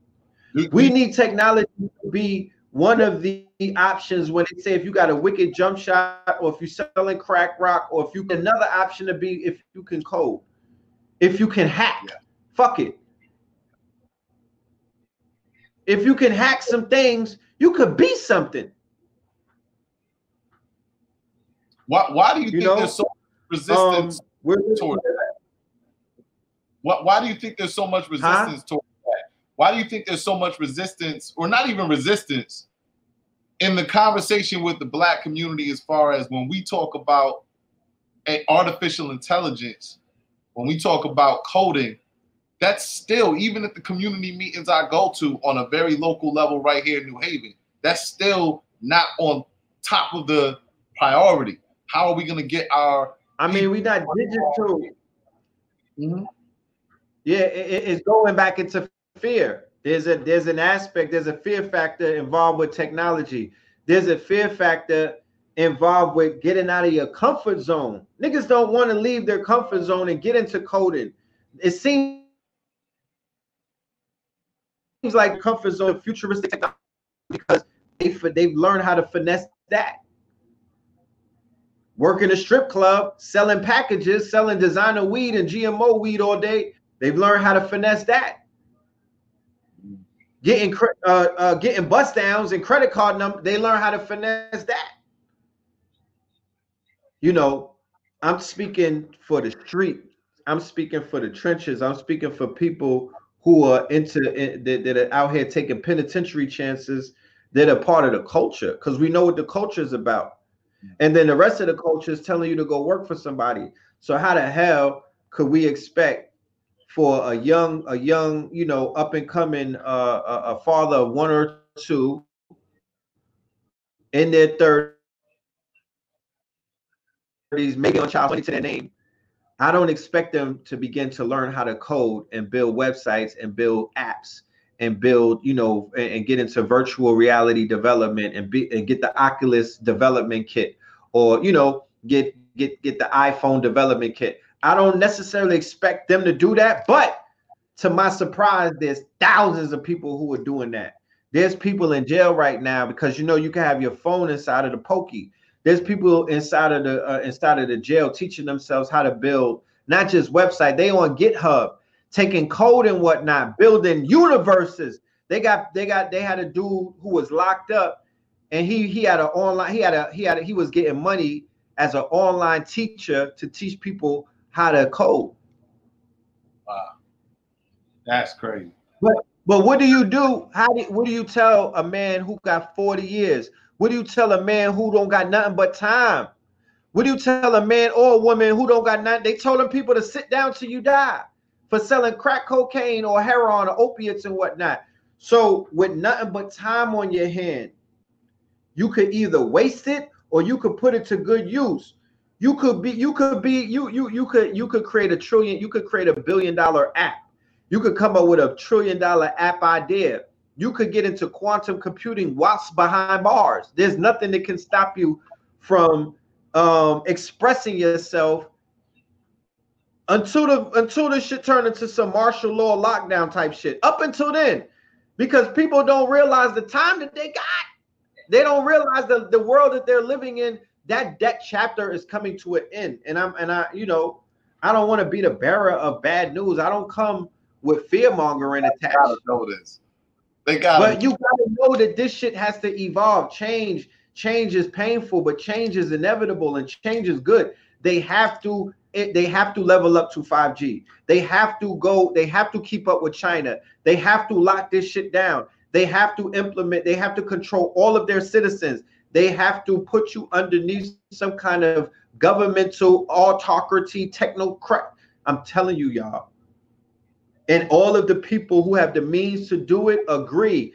We need technology to be one of the options when they say if you got a wicked jump shot or if you're selling crack rock or if you another option to be if you can code if you can hack yeah. fuck it if you can hack some things you could be something why, why do you, you think know, there's so much resistance um, toward that? Why, why do you think there's so much resistance huh? toward that? Why do you think there's so much resistance, or not even resistance, in the conversation with the black community as far as when we talk about artificial intelligence, when we talk about coding, that's still, even at the community meetings I go to on a very local level right here in New Haven, that's still not on top of the priority. How are we going to get our. I mean, we not digital. Mm-hmm. Yeah, it, it's going back into fear. There's a there's an aspect, there's a fear factor involved with technology. There's a fear factor involved with getting out of your comfort zone. Niggas don't want to leave their comfort zone and get into coding. It seems like comfort zone futuristic technology because they they've learned how to finesse that. Working a strip club, selling packages, selling designer weed and GMO weed all day. They've learned how to finesse that getting uh, uh, getting bust downs and credit card number. They learn how to finesse that. You know, I'm speaking for the street. I'm speaking for the trenches. I'm speaking for people who are into in, that, that are out here taking penitentiary chances that are part of the culture because we know what the culture is about. And then the rest of the culture is telling you to go work for somebody. So how the hell could we expect for a young, a young, you know, up and coming, uh, a, a father of one or two in their thirties, maybe on child money to their name, I don't expect them to begin to learn how to code and build websites and build apps and build, you know, and, and get into virtual reality development and be and get the Oculus development kit or you know get get get the iPhone development kit. I don't necessarily expect them to do that, but to my surprise, there's thousands of people who are doing that. There's people in jail right now because you know you can have your phone inside of the pokey. There's people inside of the uh, inside of the jail teaching themselves how to build not just website. They on GitHub taking code and whatnot, building universes. They got they got they had a dude who was locked up, and he he had an online he had a he had a, he was getting money as an online teacher to teach people how to code. Wow, that's crazy. But but what do you do? How do what do you tell a man who got 40 years? What do you tell a man who don't got nothing but time? What do you tell a man or a woman who don't got nothing? They told them people to sit down till you die for selling crack cocaine or heroin or opiates and whatnot. So with nothing but time on your hand, you could either waste it or you could put it to good use. You could be, you could be, you you you could you could create a trillion, you could create a billion dollar app. You could come up with a trillion dollar app idea. You could get into quantum computing whilst behind bars. There's nothing that can stop you from um, expressing yourself until the until this shit turn into some martial law lockdown type shit. Up until then, because people don't realize the time that they got. They don't realize the, the world that they're living in. That that chapter is coming to an end. And I'm and I, you know, I don't want to be the bearer of bad news. I don't come with fear mongering attached. Gotta know this. They got. But you gotta know that this shit has to evolve. Change, change is painful, but change is inevitable, and change is good. They have to it, they have to level up to 5G. They have to go, they have to keep up with China. They have to lock this shit down. They have to implement, they have to control all of their citizens. They have to put you underneath some kind of governmental autocracy, technocrat. I'm telling you, y'all. And all of the people who have the means to do it agree.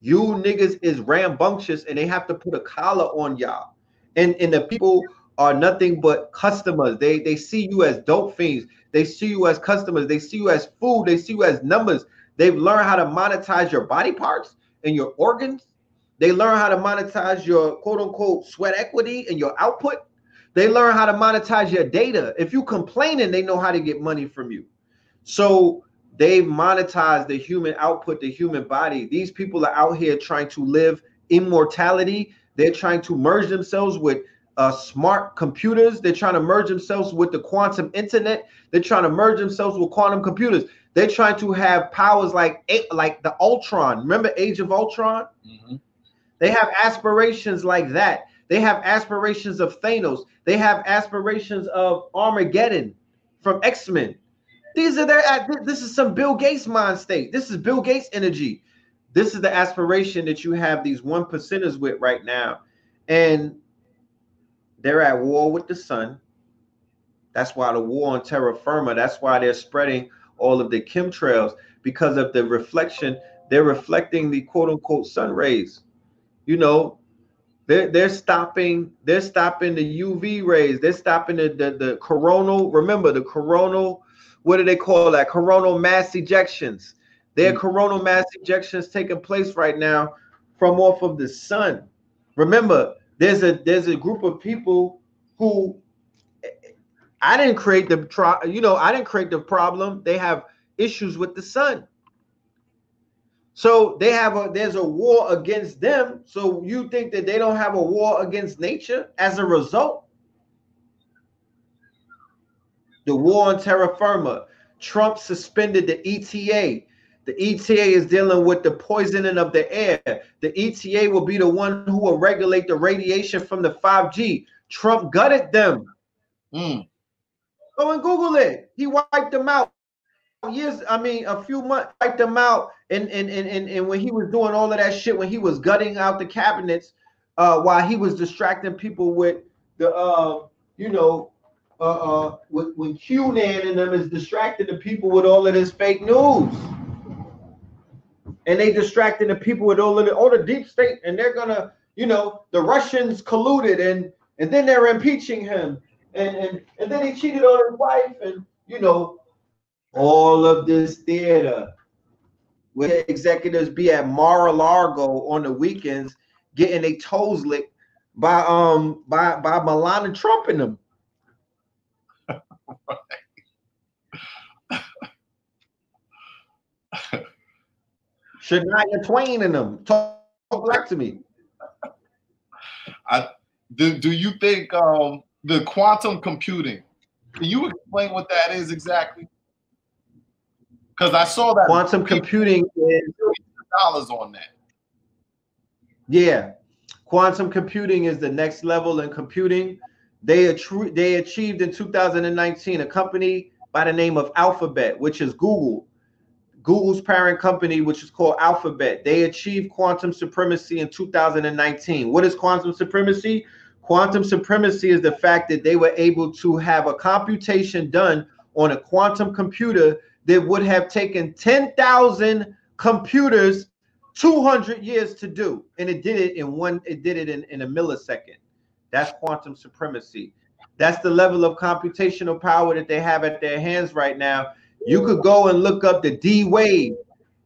You niggas is rambunctious and they have to put a collar on y'all. And, and the people are nothing but customers. They they see you as dope fiends. They see you as customers. They see you as food. They see you as numbers. They've learned how to monetize your body parts and your organs. They learn how to monetize your quote unquote sweat equity and your output. They learn how to monetize your data. If you complaining, they know how to get money from you. So they monetize the human output, the human body. These people are out here trying to live immortality. They're trying to merge themselves with uh, smart computers. They're trying to merge themselves with the quantum internet. They're trying to merge themselves with quantum computers. They're trying to have powers like like the Ultron. Remember Age of Ultron? Mm-hmm. They have aspirations like that. They have aspirations of Thanos. They have aspirations of Armageddon from X Men. These are their. This is some Bill Gates mind state. This is Bill Gates energy. This is the aspiration that you have these one percenters with right now, and they're at war with the sun. That's why the war on terra firma, that's why they're spreading all of the chemtrails because of the reflection. They're reflecting the quote unquote sun rays. You know, they're, they're stopping, they're stopping the UV rays, they're stopping the, the, the coronal. Remember the coronal, what do they call that? Coronal mass ejections. There are mm-hmm. coronal mass ejections taking place right now from off of the sun. Remember, there's a there's a group of people who I didn't create the try, you know, I didn't create the problem. They have issues with the sun. So they have a there's a war against them. So you think that they don't have a war against nature as a result? The war on terra firma. Trump suspended the EPA. The EPA is dealing with the poisoning of the air. The EPA will be the one who will regulate the radiation from the 5G. Trump gutted them. Mm. Go and Google it. He wiped them out. Years, I mean, a few months, wiped them out. And and, and and and when he was doing all of that shit, when he was gutting out the cabinets, uh, while he was distracting people with the, uh, you know, uh, uh, when QAnon and them is distracting the people with all of this fake news, and they distracting the people with all of the all the deep state, and they're gonna, you know, the Russians colluded, and and then they're impeaching him, and and and then he cheated on his wife, and you know, all of this theater where executives be at Mar-a-Lago on the weekends getting their toes licked by um by by Melania Trump and them. (laughs) Shania Twain and them. Talk, talk back to me. I do, do you think um the quantum computing can you explain what that is exactly? Because I saw that quantum computing is dollars on that. Yeah, quantum computing is the next level in computing. They they achieved in 2019 a company by the name of Alphabet, which is Google, Google's parent company, which is called Alphabet. They achieved quantum supremacy in 2019. What is quantum supremacy? Quantum supremacy is the fact that they were able to have a computation done on a quantum computer that would have taken 10,000 computers 200 years to do. And it did it in one, it did it in, in a millisecond. That's quantum supremacy. That's the level of computational power that they have at their hands right now. You could go and look up the D-Wave.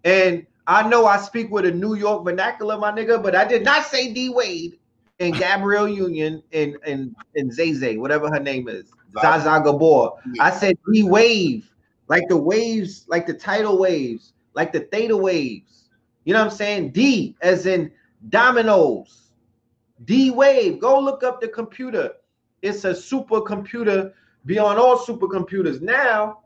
And I know I speak with a New York vernacular, my nigga, but I did not say D Wade and Gabrielle Union and and and Zay Zay, whatever her name is, Zsa Zsa Gabor. I said D-Wave, like the waves, like the tidal waves, like the theta waves. You know what I'm saying? D as in dominoes. D-Wave. Go look up the computer. It's a supercomputer beyond all supercomputers. Now,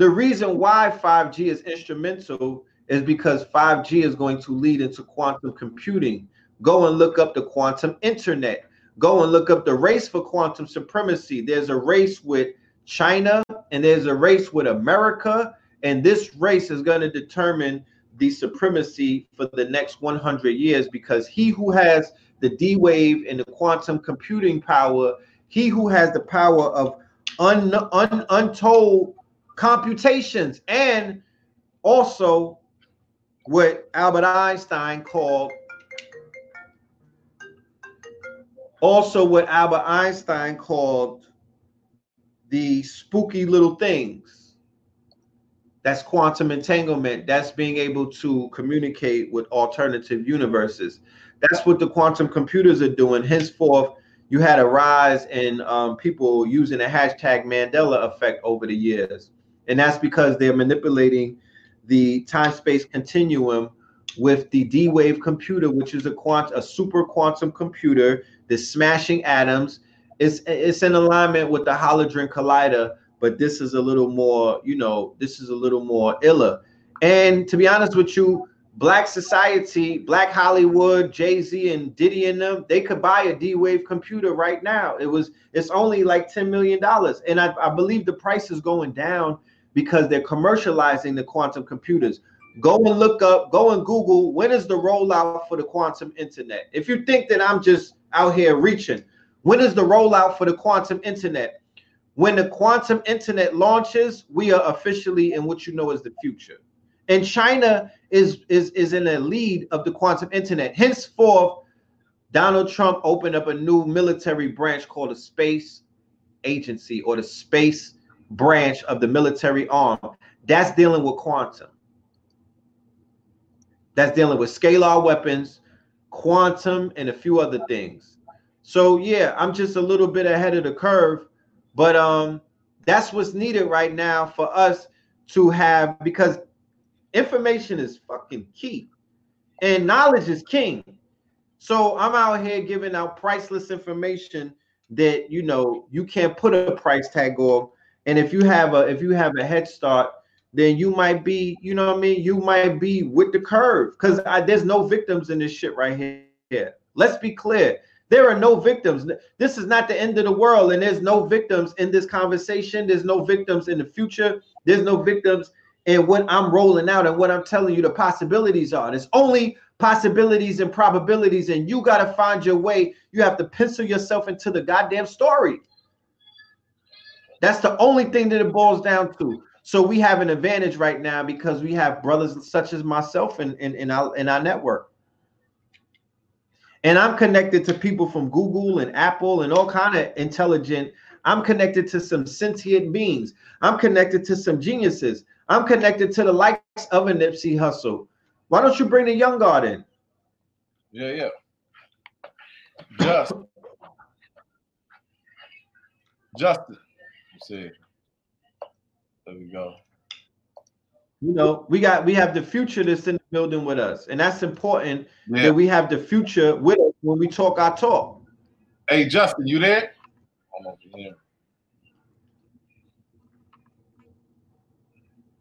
the reason why 5G is instrumental is because 5G is going to lead into quantum computing Go and look up the quantum internet. Go and look up the race for quantum supremacy. There's a race with China and there's a race with America. And this race is going to determine the supremacy for the next 100 years because he who has the D-Wave and the quantum computing power, he who has the power of un, un, untold computations and also what Albert Einstein called also what Albert Einstein called the spooky little things. That's quantum entanglement. That's being able to communicate with alternative universes. That's what the quantum computers are doing. Henceforth, you had a rise in um, people using the hashtag Mandela effect over the years. And that's because they're manipulating the time space continuum with the D-Wave computer, which is a quant a super quantum computer the smashing atoms. It's it's in alignment with the Hadron Collider, but this is a little more, you know, this is a little more illa. And to be honest with you, Black society, Black Hollywood, Jay Z and Diddy and them, they could buy a D-Wave computer right now. It was it's only like ten million dollars, and I, I believe the price is going down because they're commercializing the quantum computers. Go and look up, go and Google when is the rollout for the quantum internet. If you think that I'm just out here reaching. When is the rollout for the quantum internet? When the quantum internet launches, we are officially in what you know as the future. And China is is is in the lead of the quantum internet. Henceforth, Donald Trump opened up a new military branch called the space agency or the space branch of the military arm. That's dealing with quantum. That's dealing with scalar weapons, quantum, and a few other things. So yeah, I'm just a little bit ahead of the curve, but um, that's what's needed right now for us to have because information is fucking key, and knowledge is king. So I'm out here giving out priceless information that you know you can't put a price tag on. And if you have a if you have a head start, then you might be, you know what I mean? You might be with the curve because there's no victims in this shit right here. Let's be clear. There are no victims. This is not the end of the world, and there's no victims in this conversation. There's no victims in the future. There's no victims in what I'm rolling out and what I'm telling you the possibilities are. There's only possibilities and probabilities, and you got to find your way. You have to pencil yourself into the goddamn story. That's the only thing that it boils down to. So we have an advantage right now because we have brothers such as myself in, in, in our in our network. And I'm connected to people from Google and Apple and all kind of intelligent. I'm connected to some sentient beings. I'm connected to some geniuses. I'm connected to the likes of a Nipsey Hussle. Why don't you bring the young guard in? Yeah, yeah. Just Justin. See. There we go. You know, we got we have the future that's in the building with us, and that's important Yeah. that we have the future with us when we talk our talk. Hey, Justin, you there? I'm over here.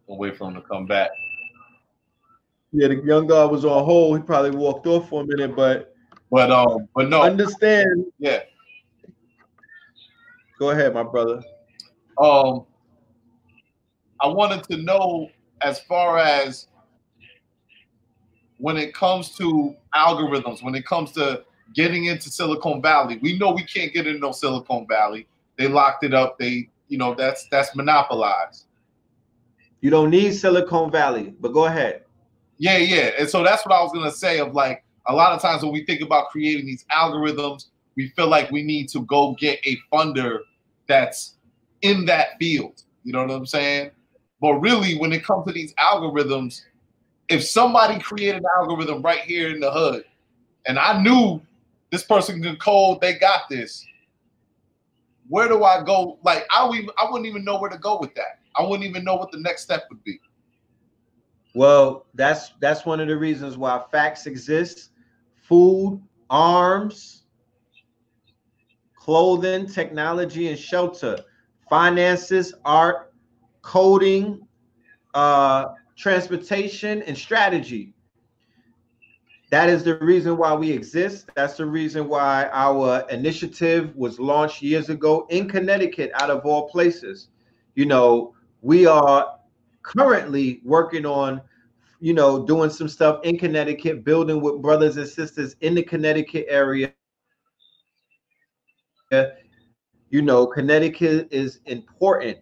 I'll wait for him to come back. Yeah, the young guard was on hold. He probably walked off for a minute, but But um, but no, understand. yeah. Go ahead, my brother. Um, I wanted to know as far as when it comes to algorithms, when it comes to getting into Silicon Valley, we know we can't get into no Silicon Valley. They locked it up. They, you know, that's that's monopolized. You don't need Silicon Valley, but go ahead. Yeah, yeah. And so that's what I was gonna say. Of like a lot of times when we think about creating these algorithms, we feel like we need to go get a funder that's in that field. You know what I'm saying? But really, when it comes to these algorithms, if somebody created an algorithm right here in the hood, and I knew this person can code, they got this. Where do I go? Like I even, I wouldn't even know where to go with that. I wouldn't even know what the next step would be. Well, that's that's one of the reasons why facts exist. Food, arms, clothing, technology, and shelter, finances, art, coding, uh, transportation, and strategy. That is the reason why we exist. That's the reason why our initiative was launched years ago in Connecticut, out of all places. You know, we are currently working on you know doing some stuff in connecticut building with brothers and sisters in the connecticut area you know connecticut is important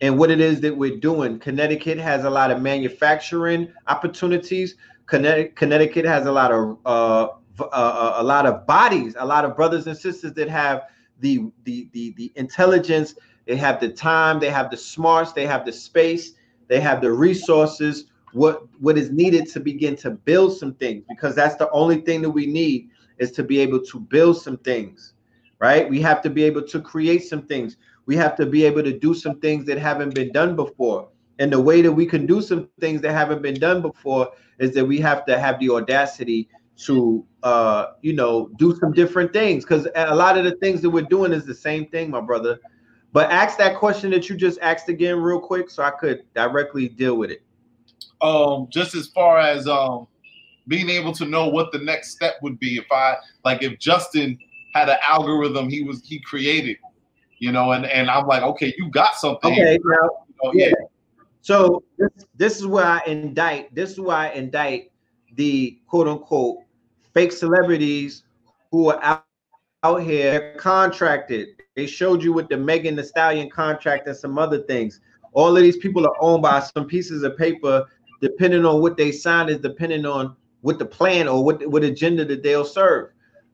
and what it is that we're doing. Connecticut has a lot of manufacturing opportunities. Connecticut, has a lot of uh, uh, a lot of bodies a lot of brothers and sisters that have the the the, the intelligence. They have the time. They have the smarts. They have the space. They have the resources. What what is needed to begin to build some things because that's the only thing that we need is to be able to build some things right? We have to be able to create some things. We have to be able to do some things that haven't been done before. And the way that we can do some things that haven't been done before is that we have to have the audacity to uh you know do some different things. Because a lot of the things that we're doing is the same thing my brother. But ask that question that you just asked again real quick so i could directly deal with it. Um just as far as um being able to know what the next step would be if I like if Justin had an algorithm he was he created, you know, and and I'm like, okay, you got something. okay now Oh, yeah. yeah. So this, this is where I indict. This is why I indict the quote unquote fake celebrities who are out, out here contracted. They showed you with the Megan Thee Stallion contract and some other things. All of these people are owned by some pieces of paper, depending on what they sign is depending on what the plan or what, what agenda that they'll serve.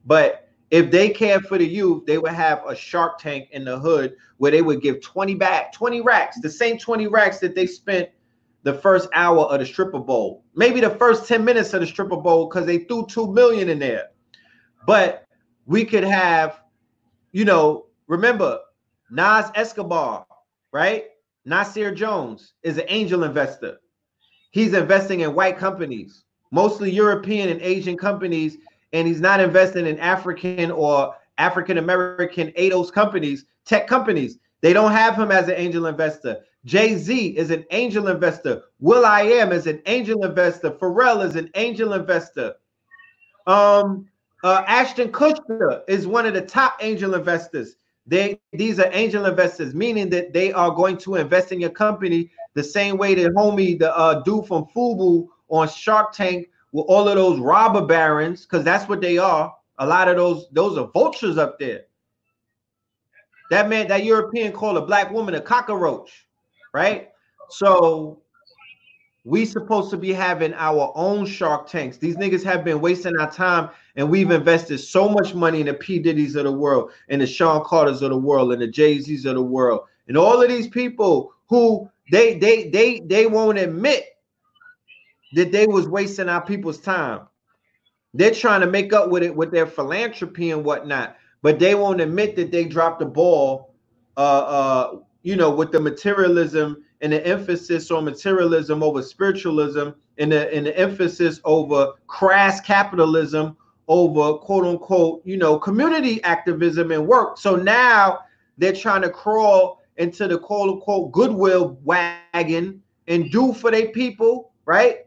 But if they care for the youth, they would have a shark tank in the hood where they would give 20 back, 20 racks, the same 20 racks that they spent the first hour of the stripper bowl, maybe the first 10 minutes of the stripper bowl because they threw two million in there. But we could have, you know, remember Nas Escobar, right? Nasir Jones is an angel investor. He's investing in white companies, mostly European and Asian companies, and he's not investing in African or African American ADOS companies, tech companies. They don't have him as an angel investor. Jay Z is an angel investor. Will I Am is an angel investor. Pharrell is an angel investor. Um, uh, Ashton Kutcher is one of the top angel investors. They these are angel investors, meaning that they are going to invest in your company the same way that homie, the uh, dude from Fubu on Shark Tank with all of those robber barons, because that's what they are. A lot of those, those are vultures up there. That man, that European called a black woman a cockroach, right? So we supposed to be having our own shark tanks. These niggas have been wasting our time, and we've invested so much money in the P. Diddy's of the world, and the Sean Carter's of the world, and the Jay-Z's of the world, and all of these people who they they they they won't admit that they was wasting our people's time. They're trying to make up with it with their philanthropy and whatnot, but they won't admit that they dropped the ball. Uh, uh, you know, with the materialism and the emphasis on materialism over spiritualism and the, and the emphasis over crass capitalism over quote unquote, you know, community activism and work. So now they're trying to crawl into the quote unquote goodwill wagon and do for their people, right?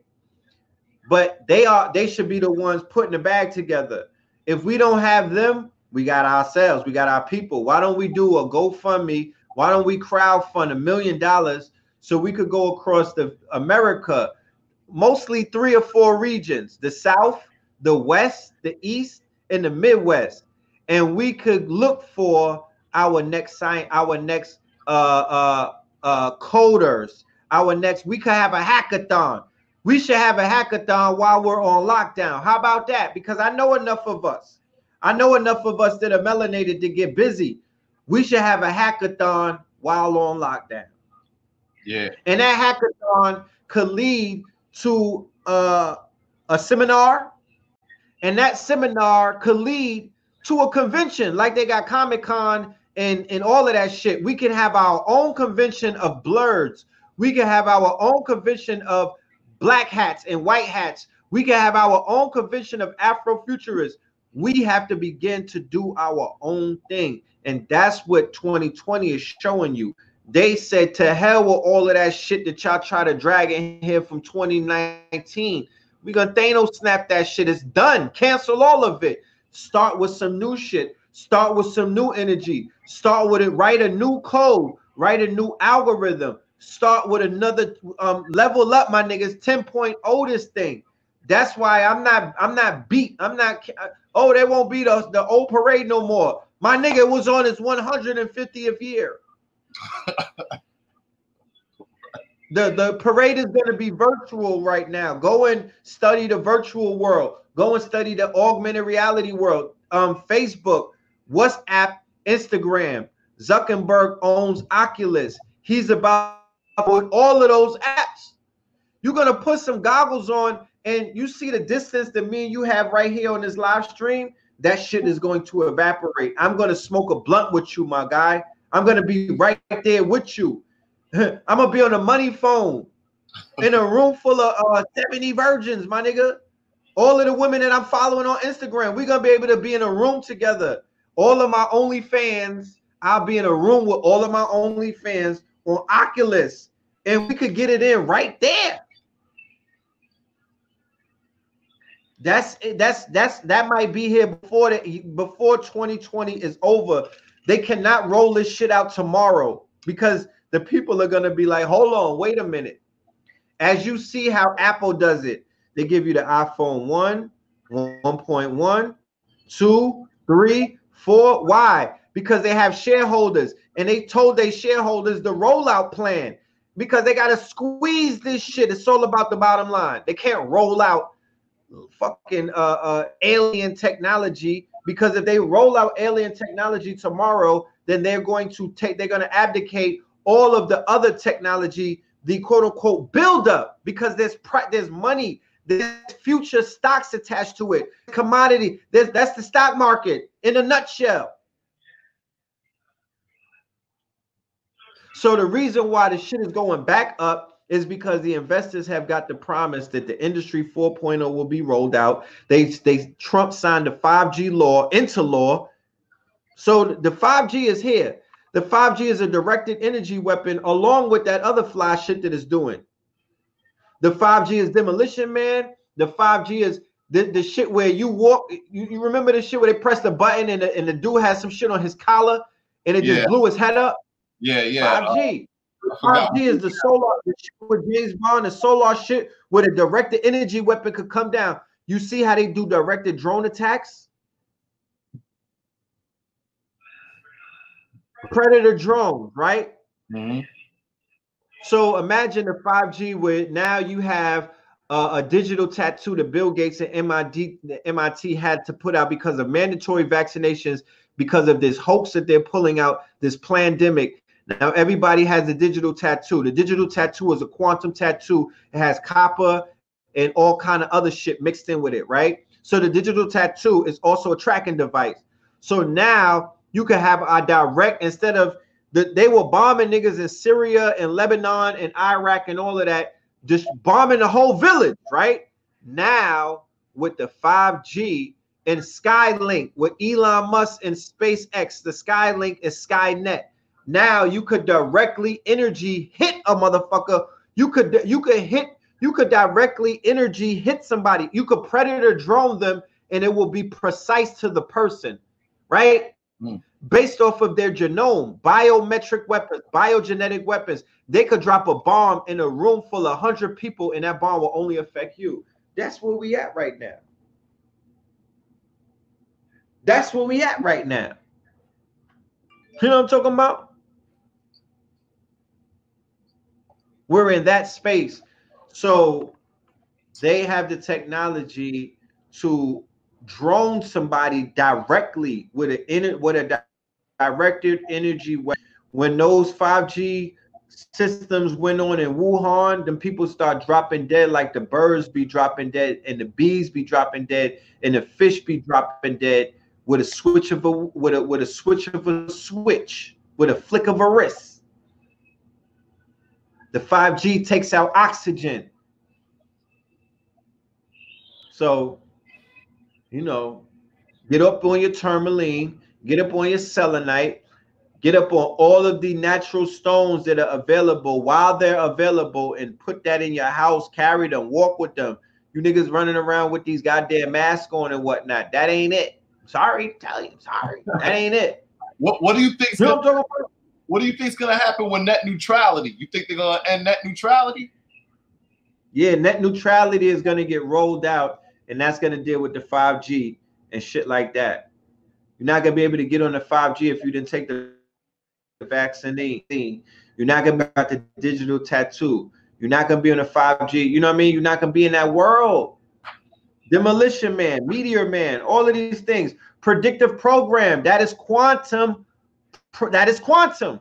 But they are they should be the ones putting the bag together. If we don't have them, we got ourselves, we got our people. Why don't we do a GoFundMe? Why don't we crowd fund a million dollars so we could go across the America, mostly three or four regions: the South, the West, the East, and the Midwest, and we could look for our next sign, our next uh, uh, uh, coders, our next. We could have a hackathon. We should have a hackathon while we're on lockdown. How about that? Because I know enough of us. I know enough of us that are melanated to get busy. We should have a hackathon while on lockdown. Yeah. And that hackathon could lead to uh, a seminar, and that seminar could lead to a convention, like they got Comic Con and and all of that shit. We can have our own convention of blurs. We can have our own convention of black hats and white hats. We can have our own convention of Afrofuturists. We have to begin to do our own thing. And that's what 2020 is showing you. They said to hell with all of that shit that y'all try to drag in here from 2019. We gonna Thanos snap that shit. It's done. Cancel all of it. Start with some new shit. Start with some new energy. Start with it. Write a new code. Write a new algorithm. Start with another um, level up, my niggas. 10.0 this thing. That's why I'm not. I'm not beat. I'm not. Oh, they won't beat us the old parade no more. My nigga was on his 150th year (laughs) the the parade is going to be virtual right now. Go and study the virtual world. Go and study the augmented reality world. Um, Facebook, WhatsApp, Instagram. Zuckerberg owns Oculus. He's about with all of those apps. You're gonna put some goggles on, and you see the distance that me and you have right here on this live stream. That shit is going to evaporate. I'm gonna smoke a blunt with you, my guy. I'm gonna be right there with you. (laughs) I'm gonna be on a money phone in a room full of uh, 70 virgins, my nigga. All of the women that I'm following on Instagram, we're gonna be able to be in a room together. All of my only fans, I'll be in a room with all of my only fans on Oculus, and we could get it in right there. That's that's that's that might be here before the before 2020 is over they cannot roll this shit out tomorrow because the people are to be like, hold on, wait a minute. As you see how Apple does it, they give you the iPhone 1, 1.1, 2, 3, 4. Why? Because they have shareholders and they told their shareholders the rollout plan because they got to squeeze this shit. It's all about the bottom line. They can't roll out fucking uh, uh, alien technology because if they roll out alien technology tomorrow, then they're going to take, they're going to abdicate all of the other technology, the quote unquote buildup, because there's there's money, there's future stocks attached to it, commodity. There's that's the stock market in a nutshell. So the reason why the shit is going back up is because the investors have got the promise that the industry 4.0 will be rolled out. They they Trump signed the 5G law into law. So the 5G is here. The 5G is a directed energy weapon along with that other fly shit that is doing. The 5G is demolition man. The 5G is the, the shit where you walk. You, you remember the shit where they press the button and the, and the dude has some shit on his collar and it just yeah. blew his head up? Yeah, yeah. 5G. 5G is the solar the with James Bond, the solar shit where the directed energy weapon could come down. You see how they do directed drone attacks? Predator drones, right? Mm-hmm. So imagine the 5G where now you have uh, a digital tattoo that Bill Gates and MIT, MIT had to put out because of mandatory vaccinations, because of this hoax that they're pulling out, this pandemic. Now everybody has a digital tattoo. The digital tattoo is a quantum tattoo. It has copper and all kind of other shit mixed in with it, right? So the digital tattoo is also a tracking device. So now you can have a direct instead of the, they were bombing niggas in Syria and Lebanon and Iraq and all of that, just bombing the whole village, right? Now with the 5G and Skylink with Elon Musk and SpaceX, the Skylink is Skynet. Now you could directly energy hit a motherfucker. You could you could hit you could directly energy hit somebody. You could predator drone them and it will be precise to the person, right? Mm based off of their genome, biometric weapons, biogenetic weapons. They could drop a bomb in a room full of 100 people and that bomb will only affect you. That's where we at right now. That's where we at right now. You know what I'm talking about? We're in that space. So they have the technology to drone somebody directly with an with a directed energy when those 5G systems went on in Wuhan, then people start dropping dead like the birds be dropping dead and the bees be dropping dead and the fish be dropping dead with a switch of a with a with a switch of a switch with a flick of a wrist. The 5G takes out oxygen. So, you know, get up on your tourmaline, Get up on your selenite. Get up on all of the natural stones that are available while they're available and put that in your house. Carry them, walk with them. You niggas running around with these goddamn masks on and whatnot. That ain't it. Sorry, tell you, sorry. That ain't it. What What do you think? You gonna, what do you think is gonna happen with net neutrality? You think they're gonna end net neutrality? Yeah, net neutrality is gonna get rolled out, and that's gonna deal with the 5G and shit like that. You're not gonna be able to get on the 5G if you didn't take the vaccine. Thing. You're not gonna got the digital tattoo. You're not gonna be on the 5G. You know what I mean? You're not gonna be in that world. Demolition Man, Meteor Man, all of these things. Predictive program. That is quantum. That is quantum.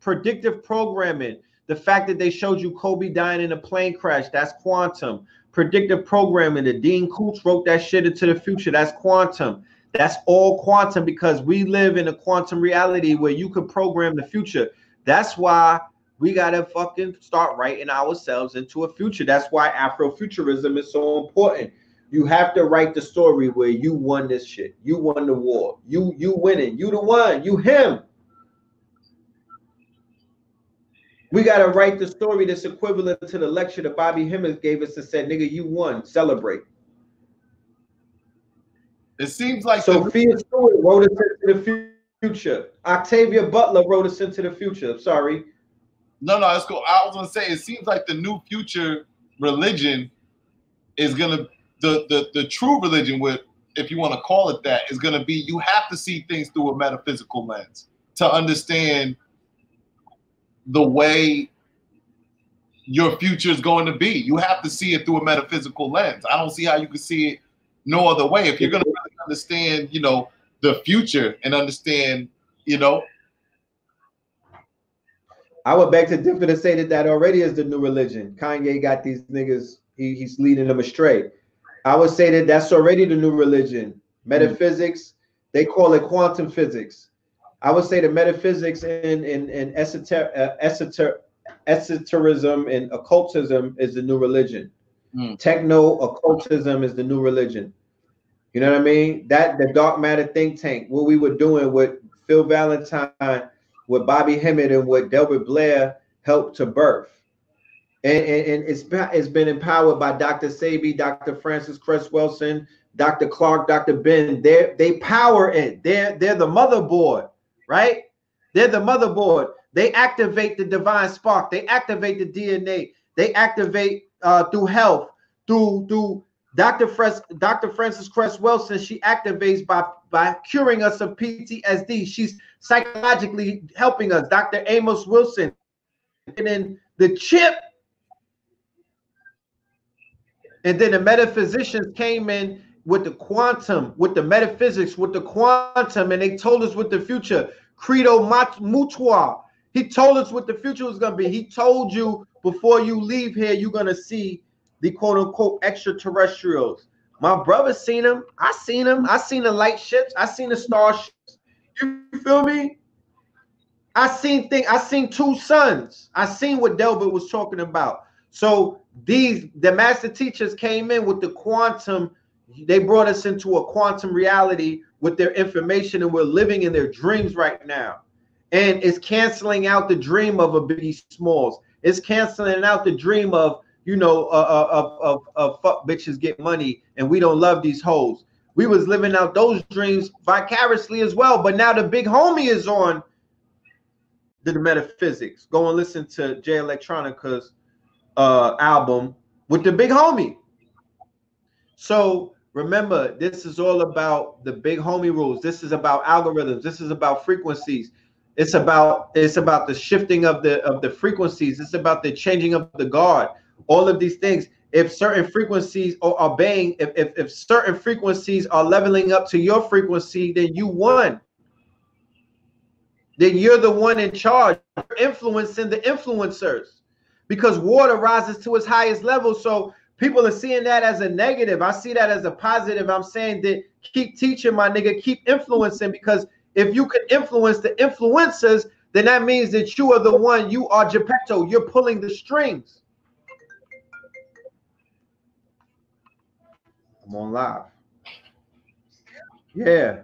Predictive programming. The fact that they showed you Kobe dying in a plane crash. That's quantum. Predictive programming. The Dean Koontz wrote that shit into the future. That's quantum. That's all quantum because we live in a quantum reality where you can program the future. That's why we gotta fucking start writing ourselves into a future. That's why Afrofuturism is so important. You have to write the story where you won this shit. You won the war. You you winning. You the one. You him. We gotta write the story that's equivalent to the lecture that Bobby Hemmitt gave us and said, "Nigga, you won. Celebrate." It seems like Sophia the- Stewart wrote us into the future. Octavia Butler wrote us into the future. Sorry. No, no, it's cool. I was gonna say it seems like the new future religion is gonna the the the true religion with if you want to call it that is gonna be you have to see things through a metaphysical lens to understand the way your future is going to be. You have to see it through a metaphysical lens. I don't see how you can see it no other way. If you're going to really understand, you know, the future and understand, you know. I would beg to differ to say that that already is the new religion. Kanye got these niggas, he, he's leading them astray. I would say that that's already the new religion. Metaphysics, mm-hmm. they call it quantum physics. I would say the metaphysics and and, and esoter, uh, esoter, esotericism and occultism is the new religion. Mm. Techno occultism is the new religion. You know what I mean? That the dark matter think tank, what we were doing with Phil Valentine, with Bobby Hemmitt, and what Delbert Blair helped to birth. And, and, and it's, it's been empowered by Dr. Sabi, Dr. Frances Cress Welsing, Dr. Clark, Dr. Ben. They they power it. They're they're the motherboard, right? They're the motherboard. They activate the divine spark. They activate the DNA. They activate uh, through health, through through Dr. Fres- Dr. Frances Cress Welsing. She activates by by curing us of PTSD. She's psychologically helping us. Dr. Amos Wilson, and then the chip and then the metaphysicians came in with the quantum, with the metaphysics, with the quantum, and they told us what the future. Credo Mutwa. He told us what the future was going to be. He told you before you leave here, you're going to see the quote unquote extraterrestrials. My brother seen them. I seen them. I seen the light ships. I seen the starships. You feel me? I seen thing. I seen two suns. I seen what Delbert was talking about. So these the master teachers came in with the quantum. They brought us into a quantum reality with their information, and we're living in their dreams right now. And it's canceling out the dream of a Biggie Smalls. It's canceling out the dream of you know uh, uh, of, of of fuck bitches get money and we don't love these hoes. We was living out those dreams vicariously as well. But now the big homie is on the, metaphysics. Go and listen to Jay Electronica's uh, album with the big homie. So remember, this is all about the big homie rules. This is about algorithms. This is about frequencies. It's about it's about the shifting of the of the frequencies. It's about the changing of the guard. All of these things. If certain frequencies are obeying, if, if, if certain frequencies are leveling up to your frequency, then you won. Then you're the one in charge, influencing the influencers because water rises to its highest level. So people are seeing that as a negative. I see that as a positive. I'm saying that keep teaching, my nigga, keep influencing because if you can influence the influencers, then that means that you are the one, you are Geppetto, you're pulling the strings. I'm on live. Yeah.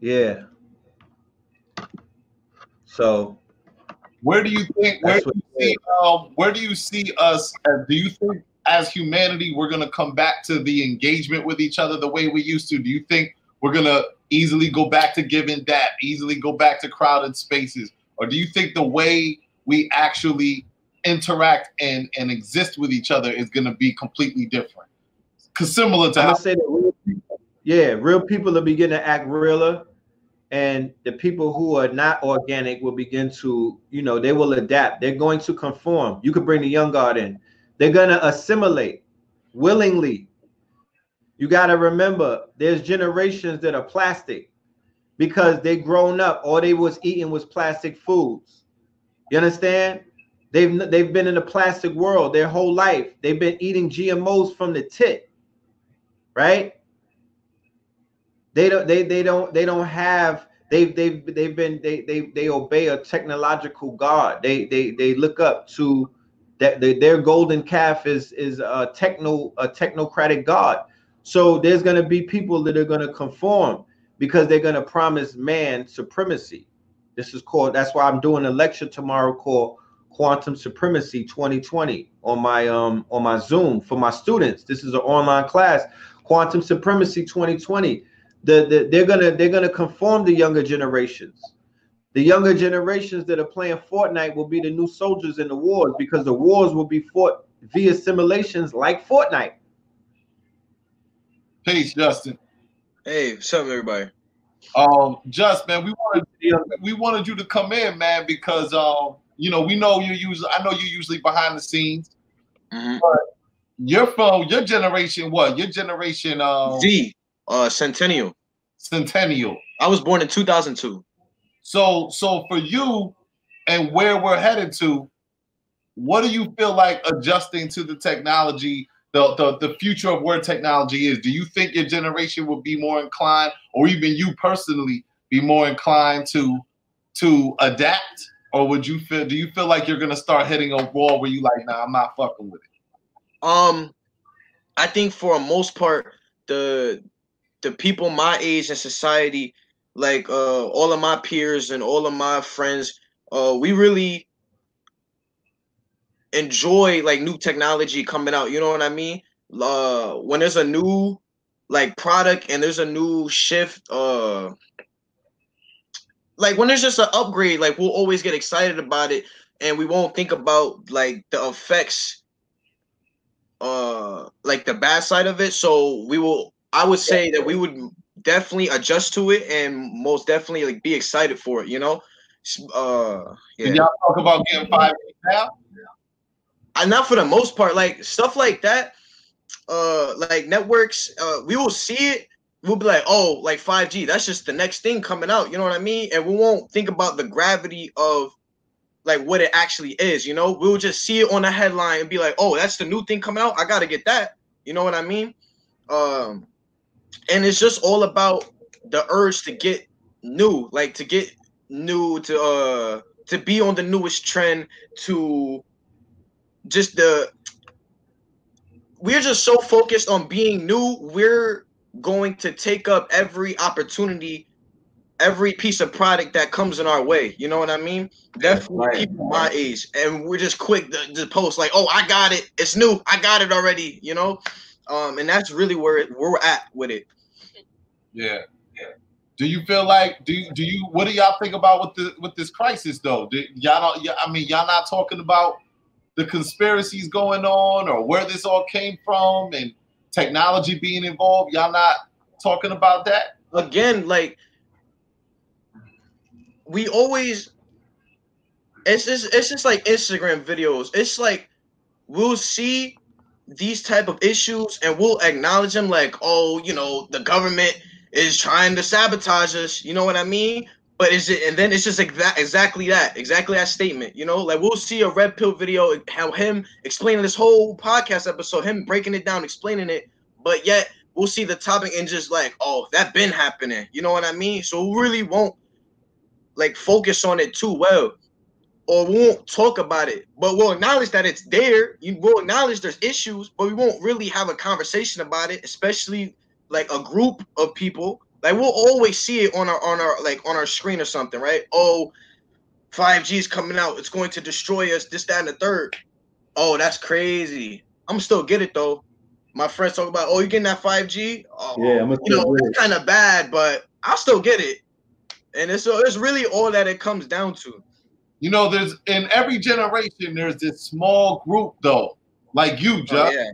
Yeah. So where do you think? Where do you see? Um, where do you see us? Uh, do you think as humanity we're gonna come back to the engagement with each other the way we used to? Do you think we're gonna easily go back to giving that, easily go back to crowded spaces, or do you think the way we actually interact and and exist with each other is gonna be completely different? Because similar to I'm how. Say that real people, yeah, real people are beginning to act realer and the people who are not organic will begin to, you know, they will adapt. They're going to conform. You could bring the young guard in. They're going to assimilate willingly. You got to remember, there's generations that are plastic because they grown up. All they was eating was plastic foods. You understand? They've they've been in the plastic world their whole life. They've been eating GMOs from the tit, right? They don't they they don't they don't have they've they've they've been they they they obey a technological god. They they they look up to that they, their golden calf is is a techno a technocratic god. So there's going to be people that are going to conform because they're going to promise man supremacy. This is called that's why I'm doing a lecture tomorrow called Quantum Supremacy 2020 on my um on my Zoom for my students. This is an online class, Quantum Supremacy 2020 the, the, they're gonna they're gonna conform the younger generations. The younger generations that are playing Fortnite will be the new soldiers in the wars because the wars will be fought via simulations like Fortnite. Peace, Justin. Hey, what's up, everybody? Um, Just man, we wanted we wanted you to come in, man, because um, you know, we know you usually I know you're usually behind the scenes, mm-hmm. but you're from your generation. What your generation? Um, Z. Uh, Centennial. Centennial. I was born in 2002. So, so for you, and where we're headed to, what do you feel like adjusting to the technology, the, the the future of where technology is? Do you think your generation will be more inclined, or even you personally, be more inclined to to adapt, or would you feel? Do you feel like you're gonna start hitting a wall where you like, nah, I'm not fucking with it? Um, I think for most part, the the people my age in society, like uh, all of my peers and all of my friends, uh, we really enjoy like new technology coming out. You know what I mean? Uh, when there's a new like product and there's a new shift, uh, like when there's just an upgrade, like we'll always get excited about it, and we won't think about like the effects, uh, like the bad side of it. So we will. I would say that we would definitely adjust to it and most definitely like be excited for it. You know, uh, yeah. Can y'all talk about getting five now? And not for the most part, like stuff like that, uh, like networks, uh, we will see it. We'll be like, oh, like 5G, that's just the next thing coming out. You know what I mean? And we won't think about the gravity of like what it actually is. You know, we'll just see it on the headline and be like, oh, that's the new thing coming out. I gotta get that. You know what I mean? Um, and it's just all about the urge to get new, like to get new, to uh, to be on the newest trend, to just the we're just so focused on being new we're going to take up every opportunity every piece of product that comes in our way you know what i mean definitely right. people my age and we're just quick to, to, post like oh i got it it's new i got it already you know um and that's really where it, where we're at with it yeah yeah do you feel like do you, do you what do y'all think about with the with this crisis though do, y'all don't i mean y'all not talking about the conspiracies going on or where this all came from and technology being involved? Y'all not talking about that? Again, like we always it's just it's just like Instagram videos. It's like we'll see these type of issues and we'll acknowledge them like, oh, you know, the government is trying to sabotage us. You know what I mean? But is it and then it's just exa- exactly that, exactly that statement. You know, like we'll see a red pill video, how him explaining this whole podcast episode, him breaking it down, explaining it, but yet we'll see the topic and just like, oh, that been happening. You know what I mean? So we really won't like focus on it too well, or we won't talk about it. But we'll acknowledge that it's there. You will acknowledge there's issues, but we won't really have a conversation about it, especially like a group of people like we'll always see it on our on our like on our screen or something, right? Oh, 5G is coming out. It's going to destroy us. This, that, and the third. Oh, that's crazy. I'm still get it though. My friends talk about, oh, you getting that 5G? Oh, yeah, I'm you know, it's kind of bad, but I'll still get it. And it's so it's really all that it comes down to. You know, there's in every generation, there's this small group though, like you, Jeff. Oh, yeah.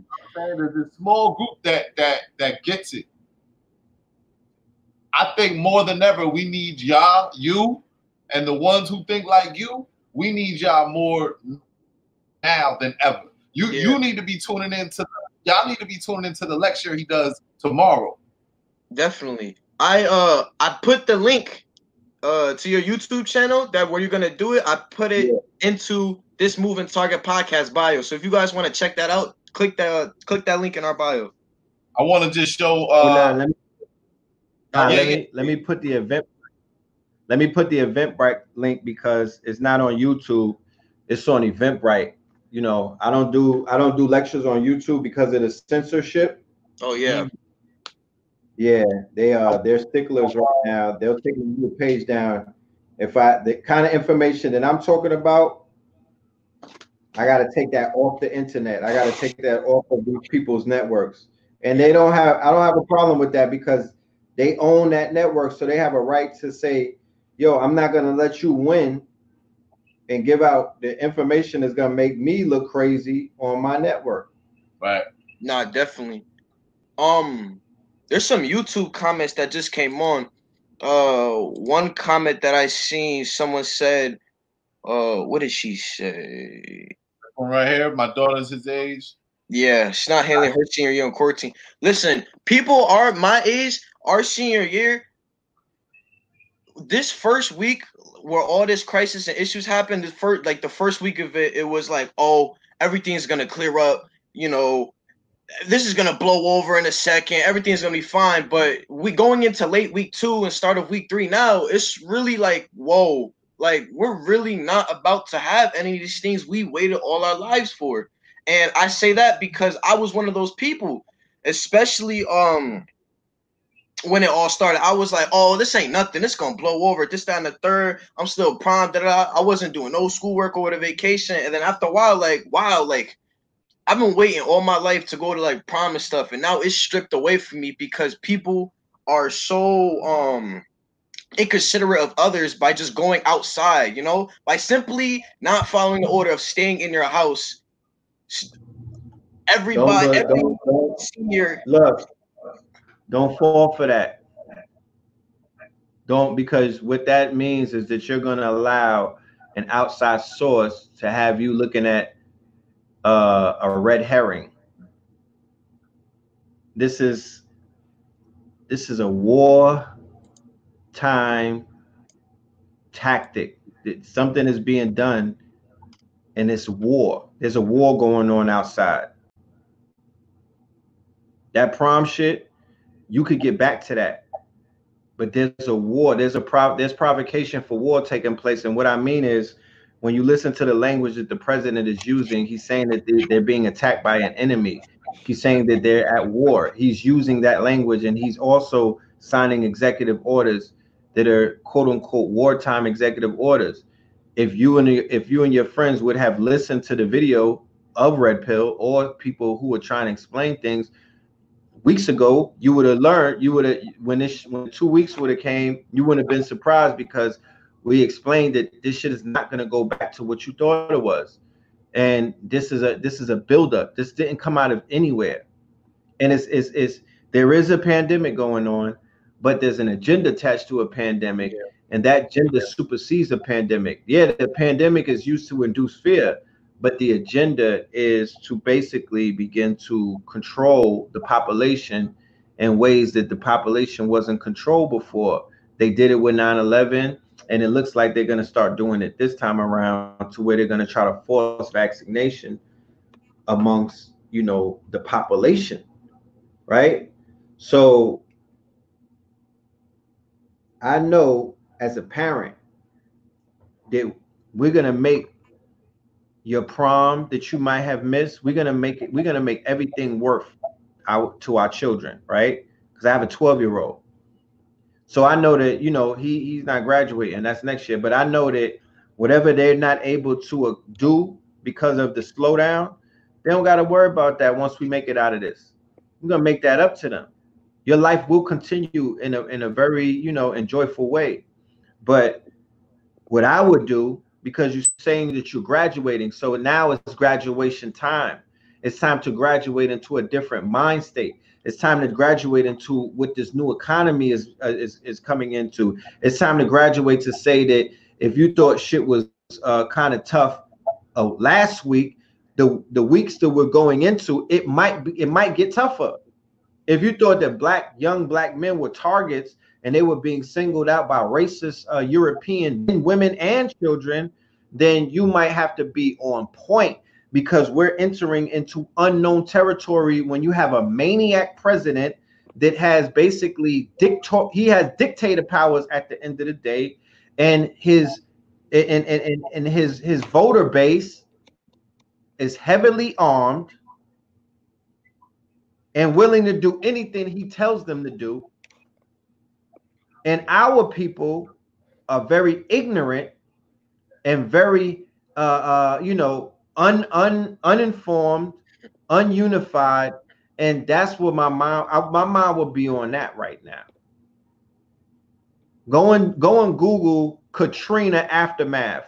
There's this small group that that that gets it. I think more than ever, we need y'all, you, and the ones who think like you. We need y'all more now than ever. You yeah. you need to be tuning into the, y'all need to be tuning into the lecture he does tomorrow. Definitely. I uh I put the link uh to your YouTube channel that where you're gonna do it. I put it yeah. into this moving target podcast bio. So if you guys want to check that out, click that click that link in our bio. I want to just show uh uh, yeah, let me let me put the event. Let me put the Eventbrite link because it's not on YouTube. It's on Eventbrite. You know, I don't do I don't do lectures on YouTube because of the censorship. Oh yeah. Yeah, they are uh, they're sticklers right now. They'll take the page down. If I the kind of information that I'm talking about, I got to take that off the internet. I got to take that off of these people's networks. And they don't have I don't have a problem with that because they own that network, so they have a right to say, "Yo, I'm not gonna let you win." And give out the information that's gonna make me look crazy on my network. Right. Nah, definitely. Um, there's some YouTube comments that just came on. Uh, one comment that I seen, someone said, uh, what did she say? Right here, my daughter's his age. Yeah, she's not handling her senior year on quarantine. Listen, people are my age our senior year, this first week where all this crisis and issues happened, the first like the first week of it, it was like, oh, everything's gonna clear up. You know, this is gonna blow over in a second. Everything's gonna be fine. But we going into late week two and start of week three now, it's really like, whoa, like we're really not about to have any of these things we waited all our lives for. And I say that because I was one of those people, especially um when it all started, I was like, "Oh, this ain't nothing. It's gonna blow over. This, and the third. I'm still prime. That I wasn't doing no schoolwork or the vacation. And then after a while, like, wow, like I've been waiting all my life to go to like prom and stuff, and now it's stripped away from me because people are so um inconsiderate of others by just going outside, you know, by simply not following the order of staying in your house. Everybody, Don't, every don't, don't, senior, look, don't fall for that. Don't because what that means is that you're going to allow an outside source to have you looking at uh, a red herring. This is this is a war time tactic. That Something is being done, and it's war. There's a war going on outside. That prom shit, you could get back to that. But there's a war, there's a prov there's provocation for war taking place. And what I mean is when you listen to the language that the president is using, he's saying that they- they're being attacked by an enemy. He's saying that they're at war. He's using that language and he's also signing executive orders that are quote unquote wartime executive orders. If you and if you and your friends would have listened to the video of Red Pill or people who were trying to explain things weeks ago, you would have learned. You would have when this when two weeks would have came, you wouldn't have been surprised because we explained that this shit is not going to go back to what you thought it was, and this is a this is a buildup. This didn't come out of anywhere, and it's it's, it's there is a pandemic going on, but there's an agenda attached to a pandemic, and that agenda supersedes a pandemic. Yeah, the pandemic is used to induce fear, but the agenda is to basically begin to control the population in ways that the population wasn't controlled before. They did it with 9/11, and it looks like they're going to start doing it this time around to where they're going to try to force vaccination amongst you know the population, right? So I know as a parent that we're going to make your prom that you might have missed we're gonna make it we're gonna make everything worth out to our children right because i have a 12 year old so i know that you know he he's not graduating that's next year but i know that whatever they're not able to uh, do because of the slowdown they don't got to worry about that once we make it out of this we're gonna make that up to them your life will continue in a in a very you know enjoyable way but what i would do because you're saying that you're graduating. So now it's graduation time. It's time to graduate into a different mind state. It's time to graduate into what this new economy is uh, is is coming into. It's time to graduate to say that if you thought shit was uh, kind of tough uh, last week, the the weeks that we're going into, it might be it might get tougher. If you thought that black young black men were targets and they were being singled out by racist uh, European women and children, then you might have to be on point because we're entering into unknown territory when you have a maniac president that has basically dictator he has dictator powers at the end of the day and his and, and, and, and his his voter base is heavily armed and willing to do anything he tells them to do. And our people are very ignorant and very uh, uh you know un, un uninformed ununified and that's what my mind I, my mind will be on that right now. Go and go and google katrina aftermath.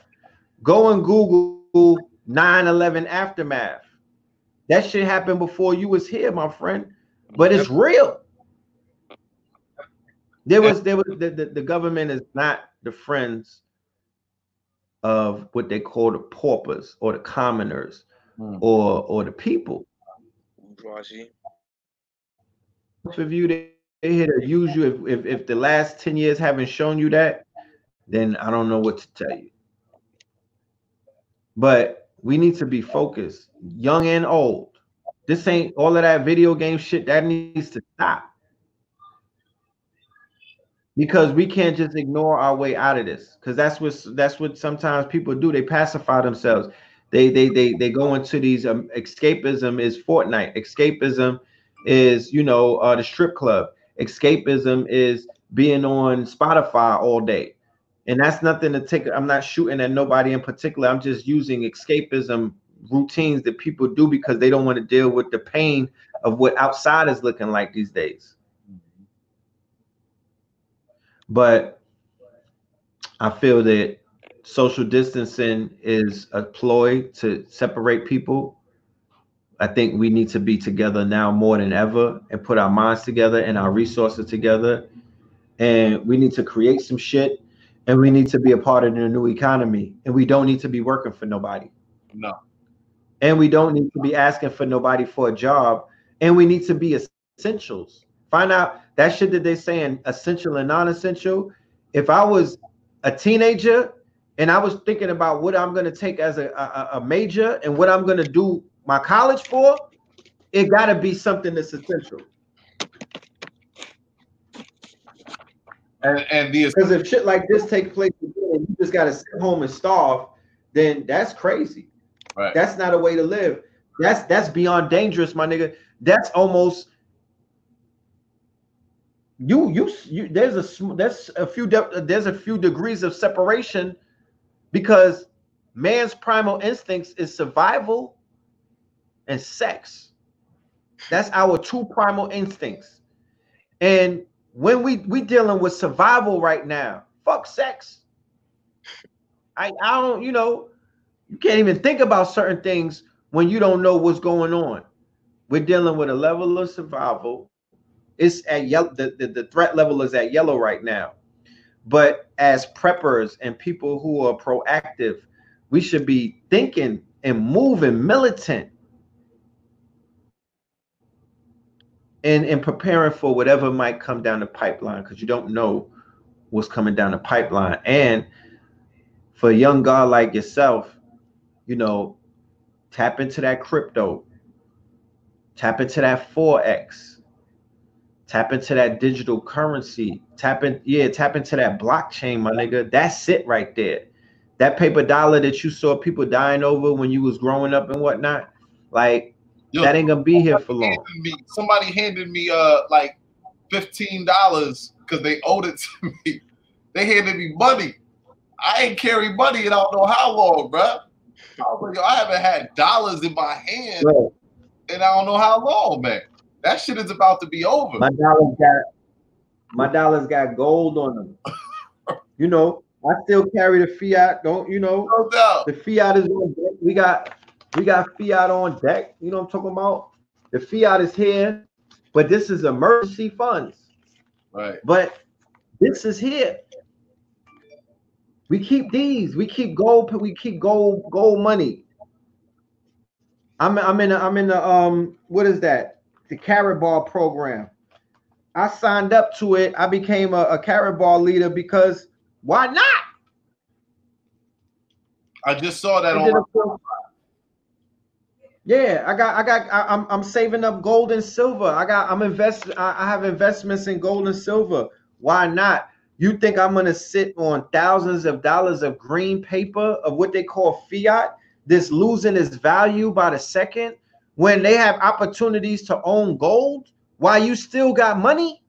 Go and google 9-11 aftermath. That shit happened before you was here my friend but it's real. There was there was the, the, the government is not the friends of what they call the paupers or the commoners Hmm. or or the people. bourgeoisie. If you they they here to use you, if, if if the last 10 years haven't shown you that, then I don't know what to tell you. But we need to be focused, young and old. This ain't all of that video game shit that needs to stop. Because we can't just ignore our way out of this. Because that's what that's what sometimes people do. They pacify themselves. They they they they go into these um, escapism is Fortnite. Escapism is you know uh, the strip club. Escapism is being on Spotify all day, and that's nothing to take. I'm not shooting at nobody in particular. I'm just using escapism routines that people do because they don't want to deal with the pain of what outside is looking like these days. But I feel that social distancing is a ploy to separate people. I think we need to be together now more than ever and put our minds together and our resources together. And we need to create some shit and we need to be a part of the new economy. And we don't need to be working for nobody. No. And we don't need to be asking for nobody for a job. And we need to be essentials. Find out that shit that they're saying essential and non-essential. If I was a teenager and I was thinking about what I'm going to take as a, a, a major and what I'm going to do my college for, it got to be something that's essential. And and the Because if shit like this take place again, you just got to sit home and starve, then that's crazy. right. That's not a way to live. That's that's beyond dangerous, my nigga. That's almost you you you. There's a there's a few de- there's a few degrees of separation because man's primal instincts is survival and sex. That's our two primal instincts. And when we we dealing with survival right now, fuck sex. I I don't you know you can't even think about certain things when you don't know what's going on. We're dealing with a level of survival. It's at yellow. The, the, the threat level is at yellow right now. But as preppers and people who are proactive, we should be thinking and moving militant and, and preparing for whatever might come down the pipeline because you don't know what's coming down the pipeline. And for a young guy like yourself, you know, tap into that crypto, tap into that forex, tap into that digital currency, tap in, yeah, tap into that blockchain, my nigga. That's it right there. That paper dollar that you saw people dying over when you was growing up and whatnot, like Yo, that ain't gonna be here for long. handed me, somebody handed me uh like fifteen dollars because they owed it (laughs) to me. They handed me money. I ain't carry money in I don't know how long, bro. I, was like, I haven't had dollars in my hand Bro, and I don't know how long, man. That shit is about to be over. my dollars got my dollars got gold on them. (laughs) you know, I still carry the fiat. Don't you know? no doubt. The fiat is on deck. We got we got fiat on deck. You know what I'm talking about? The fiat is here, but this is emergency funds. Right. But this is here. We keep these. We keep gold. We keep gold. Gold money. I'm I'm in a, I'm in the um what is that? The Karatbars program. I signed up to it. I became a, a Karatbars leader because why not? I just saw that I on did my a pro- Yeah, I got, I got, I, I'm, I'm saving up gold and silver. I got, I'm invested. I, I have investments in gold and silver. Why not? You think I'm gonna sit on thousands of dollars of green paper of what they call fiat, This losing its value by the second, when they have opportunities to own gold while you still got money?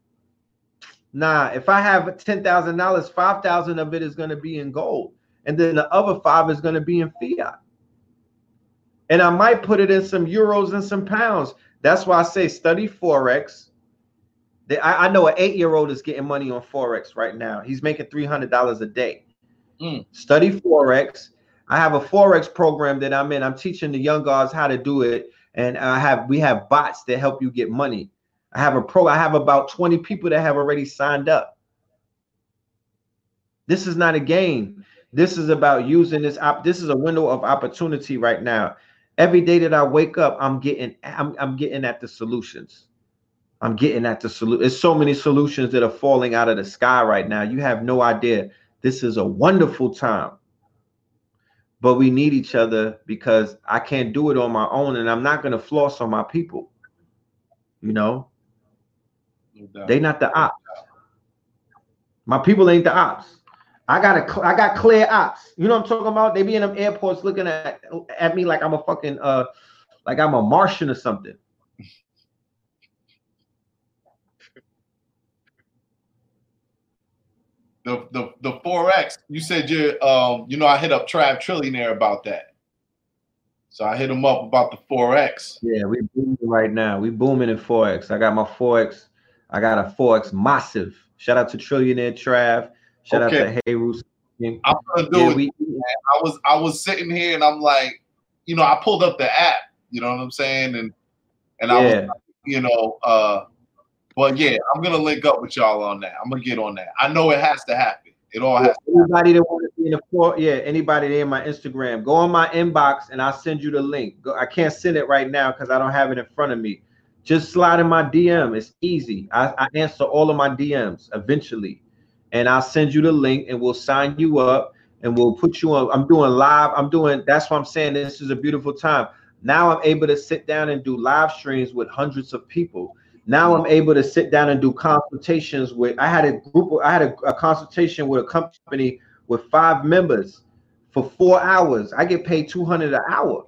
Nah, if I have ten thousand dollars, five thousand of it is gonna be in gold, and then the other five is gonna be in fiat and I might put it in some euros and some pounds. That's why I say study forex. I, I know an eight-year-old is getting money on forex right now. He's making three hundred dollars a day. Mm. Study forex. I have a forex program that I'm in. I'm teaching the young guys how to do it, and I have we have bots that help you get money. I have a pro. I have about twenty people that have already signed up. This is not a game. This is about using this op. This is a window of opportunity right now every day that I wake up, I'm getting I'm, I'm getting at the solutions. I'm getting at the solution. There's so many solutions that are falling out of the sky right now. You have no idea. This is a wonderful time. But we need each other because I can't do it on my own and I'm not going to floss on my people. You know, No they not the ops. My people ain't the ops. I got a, cl- I got clear ops. You know what I'm talking about? They be in them airports looking at at me like I'm a fucking uh, like I'm a Martian or something. The the the forex. You said you're um you know I hit up Trav Trillionaire about that. So I hit him up about the forex. Yeah, we booming right now. We booming in forex. I got my forex. I got a forex massive. Shout out to Trillionaire Trav. Shout Okay. out to Hey Roos I'm gonna do Yeah, it. we I was I was sitting here and I'm like, you know, I pulled up the app, you know what I'm saying? And and I was you know, uh but yeah, I'm gonna link up with y'all on that. I'm gonna get on that. I know it has to happen. It all has to Anybody that want to be in the floor, yeah, anybody there in my Instagram, go on my inbox and I'll send you the link. Go, I can't send it right now because I don't have it in front of me. Just slide in my DM. It's easy. I, I answer all of my DMs eventually, and I'll send you the link and we'll sign you up and we'll put you on. I'm doing live. I'm doing. That's why I'm saying this is a beautiful time. Now I'm able to sit down and do live streams with hundreds of people. Now I'm able to sit down and do consultations with. I had a group. I had a, a consultation with a company with five members for four hours. I get paid two hundred an hour.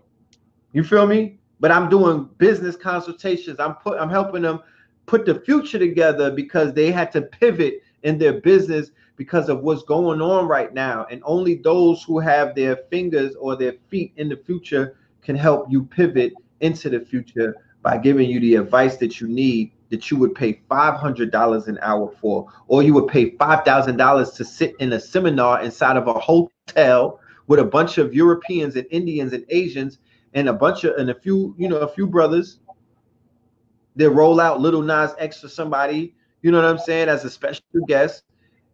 You feel me? But I'm doing business consultations. I'm put. I'm helping them put the future together because they had to pivot in their business because of what's going on right now. And only those who have their fingers or their feet in the future can help you pivot into the future by giving you the advice that you need that you would pay $500 an hour for, or you would pay $5,000 to sit in a seminar inside of a hotel with a bunch of Europeans and Indians and Asians and a bunch of, and a few, you know, a few brothers. They roll out Lil Nas X for somebody, you know what I'm saying, as a special guest.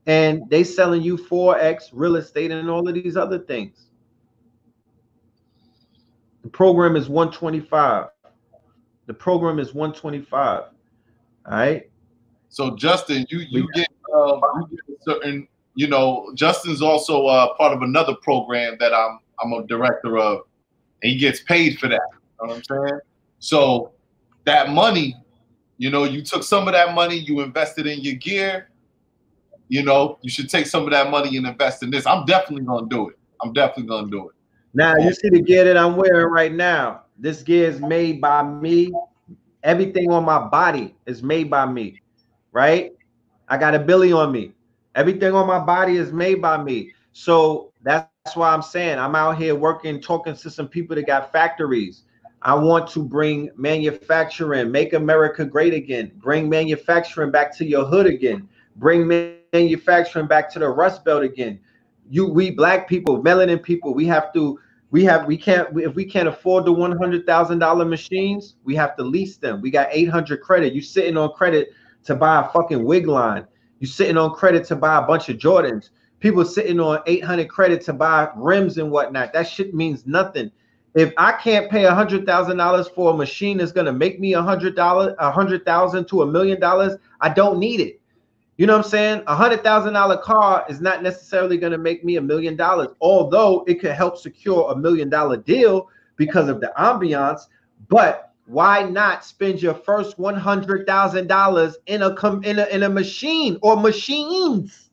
And they selling you forex real estate and all of these other things. The program is 125. The program is 125. All right. So Justin, you you get um, you get a certain, you know, Justin's also uh, part of another program that I'm I'm a director of, and he gets paid for that. You know what I'm saying? So that money, you know, you took some of that money, you invested in your gear. You know, you should take some of that money and invest in this. I'm definitely gonna do it. I'm definitely gonna do it. Now you see the gear that I'm wearing right now. This gear is made by me. Everything on my body is made by me, right? I got a Billy on me. Everything on my body is made by me. So that's why I'm saying I'm out here working, talking to some people that got factories. I want to bring manufacturing, make America great again, bring manufacturing back to your hood again, bring manufacturing back to the Rust Belt again. You, we black people, melanin people, we have to we have we can't if we can't afford the one hundred thousand dollar machines, we have to lease them. We got eight hundred credit. You sitting on credit to buy a fucking wig line. You sitting on credit to buy a bunch of Jordans. People sitting on eight hundred credit to buy rims and whatnot. That shit means nothing. If I can't pay a hundred thousand dollars for a machine that's gonna make me a hundred dollars, a hundred thousand to a million dollars, I don't need it. You know what I'm saying? A hundred thousand dollar car is not necessarily going to make me a million dollars, although it could help secure a million dollar deal because of the ambiance. But why not spend your first one hundred thousand dollars in a com- in a in a machine or machines?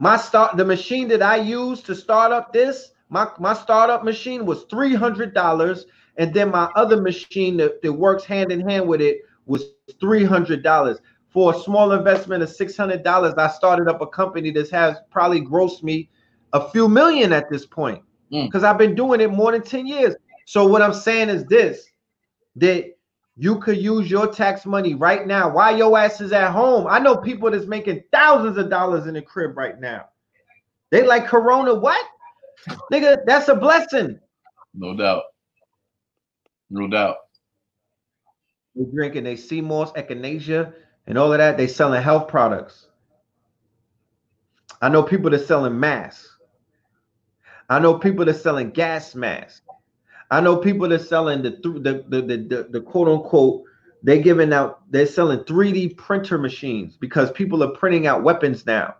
My start the machine that I used to start up this, my, my startup machine was three hundred dollars, and then my other machine that, that works hand in hand with it was three hundred dollars. For a small investment of six hundred dollars, I started up a company that has probably grossed me a few million at this point Mm. because I've been doing it more than ten years. So what I'm saying is this: that you could use your tax money right now while your ass is at home. I know people that's making thousands of dollars in the crib right now. They like Corona. What, nigga? That's a blessing. No doubt. No doubt. They drinking they sea moss, echinacea, and all of that. They selling health products. I know people that selling masks. I know people that selling gas masks. I know people that selling the the, the, the, the, the quote unquote, they're giving out, they're selling 3D printer machines because people are printing out weapons now.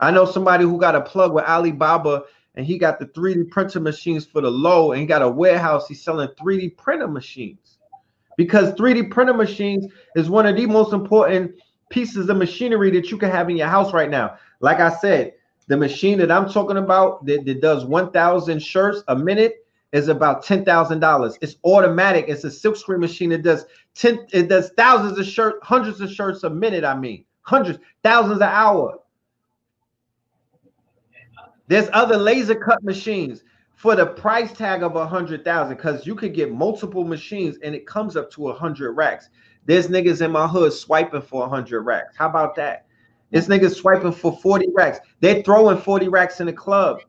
I know somebody who got a plug with Alibaba and he got the 3D printer machines for the low and he got a warehouse. He's selling 3D printer machines because 3D printer machines is one of the most important pieces of machinery that you can have in your house right now. Like I said, the machine that I'm talking about that, that does 1,000 shirts a minute is about ten thousand dollars. It's automatic. It's a silk screen machine. It does ten. It does thousands of shirts, hundreds of shirts a minute. I mean, hundreds, thousands an hour. There's other laser cut machines for the price tag of a hundred thousand, because you could get multiple machines and it comes up to a hundred racks. There's niggas in my hood swiping for a hundred racks. How about that? This nigga's swiping for 40 racks. They're throwing 40 racks in the club.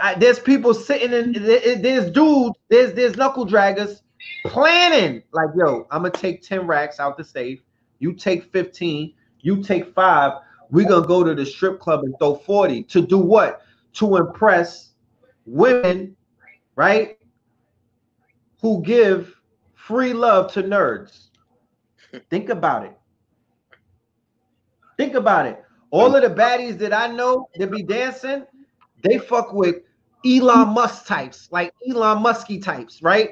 I, there's people sitting in there's dudes, there's there's knuckle draggers planning like yo, I'm gonna take 10 racks out the safe. You take 15, you take five. We're gonna go to the strip club and throw 40 to do what? To impress women, right? Who give free love to nerds. Think about it. Think about it. All of the baddies that I know that be dancing, they fuck with Elon Musk types, like Elon Muskie types, right?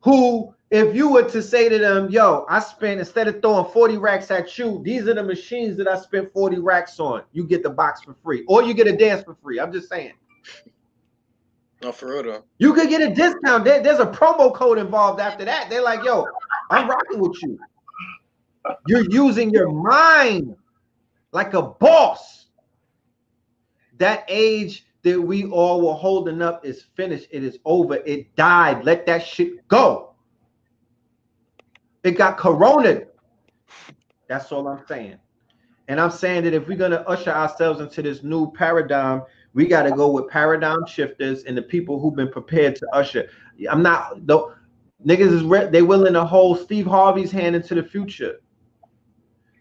Who, if you were to say to them, yo, I spent instead of throwing 40 racks at you, these are the machines that I spent 40 racks on. You get the box for free, or you get a dance for free. I'm just saying. No, for real though. You could get a discount. There, there's a promo code involved after that. They're like, yo, I'm rocking with you. You're using your mind like a boss. That age that we all were holding up is finished. It is over. It died. Let that shit go. It got corona. That's all I'm saying. And I'm saying that if we're gonna usher ourselves into this new paradigm, we got to go with paradigm shifters and the people who've been prepared to usher. I'm not though. Niggas is re- they willing to hold Steve Harvey's hand into the future.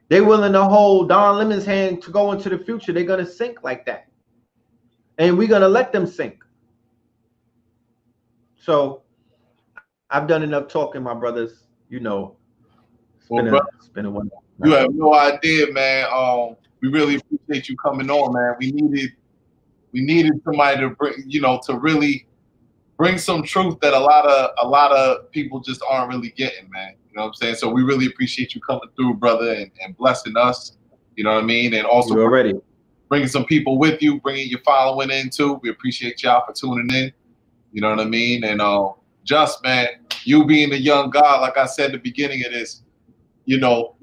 They willing to hold Don Lemon's hand to go into the future. They're gonna sink like that, and we're gonna let them sink. So, I've done enough talking, my brothers. You know, it's Well, been, a, it's been a one. You have no idea, man. Um, we really appreciate you coming on, man. We needed we needed somebody to bring, you know, to really bring some truth that a lot of a lot of people just aren't really getting, man. You know what I'm saying? So we really appreciate you coming through, brother, and, and blessing us. You know what I mean? And also You already. bringing some people with you, bringing your following in too. We appreciate y'all for tuning in. You know what I mean? And uh, just man, you being a young guy, like I said at the beginning of this, you know,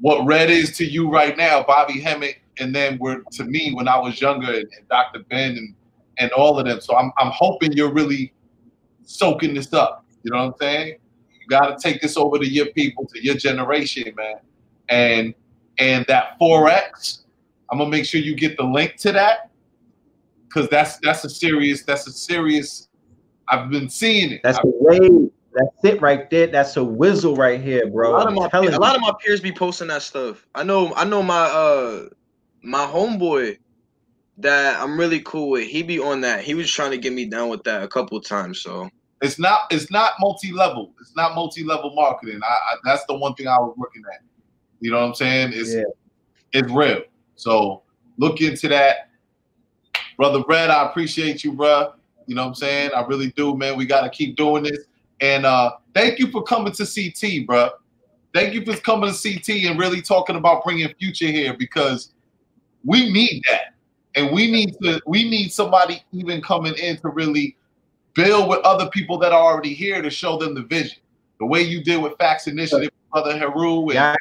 what Red is to you right now, Bobby Hemmitt, and then we're to me when I was younger, and, and Dr. Ben, and and all of them. So I'm I'm hoping you're really soaking this up. You know what I'm saying? You got to take this over to your people, to your generation, man. And and that forex, I'm gonna make sure you get the link to that, because that's that's a serious that's a serious. I've been seeing it. That's I- a wave. That's it right there. That's a whizzle right here, bro. A bro. lot of my a lot of my peers be posting that stuff. I know I know my uh my homeboy that I'm really cool with. He be on that. He was trying to get me down with that a couple of times. So it's not it's not multi-level. It's not multi-level marketing. I, I that's the one thing I was looking at. You know what I'm saying? It's Yeah. it's real. So look into that. Brother Red, I appreciate you, bruh. You know what I'm saying? I really do, man. We gotta keep doing this. And uh thank you for coming to CT, bruh. Thank you for coming to CT and really talking about bringing future here because we need that. And we need to we need somebody even coming in to really build with other people that are already here to show them the vision. The way you did with Facts Initiative, Brother Heru and Yeah.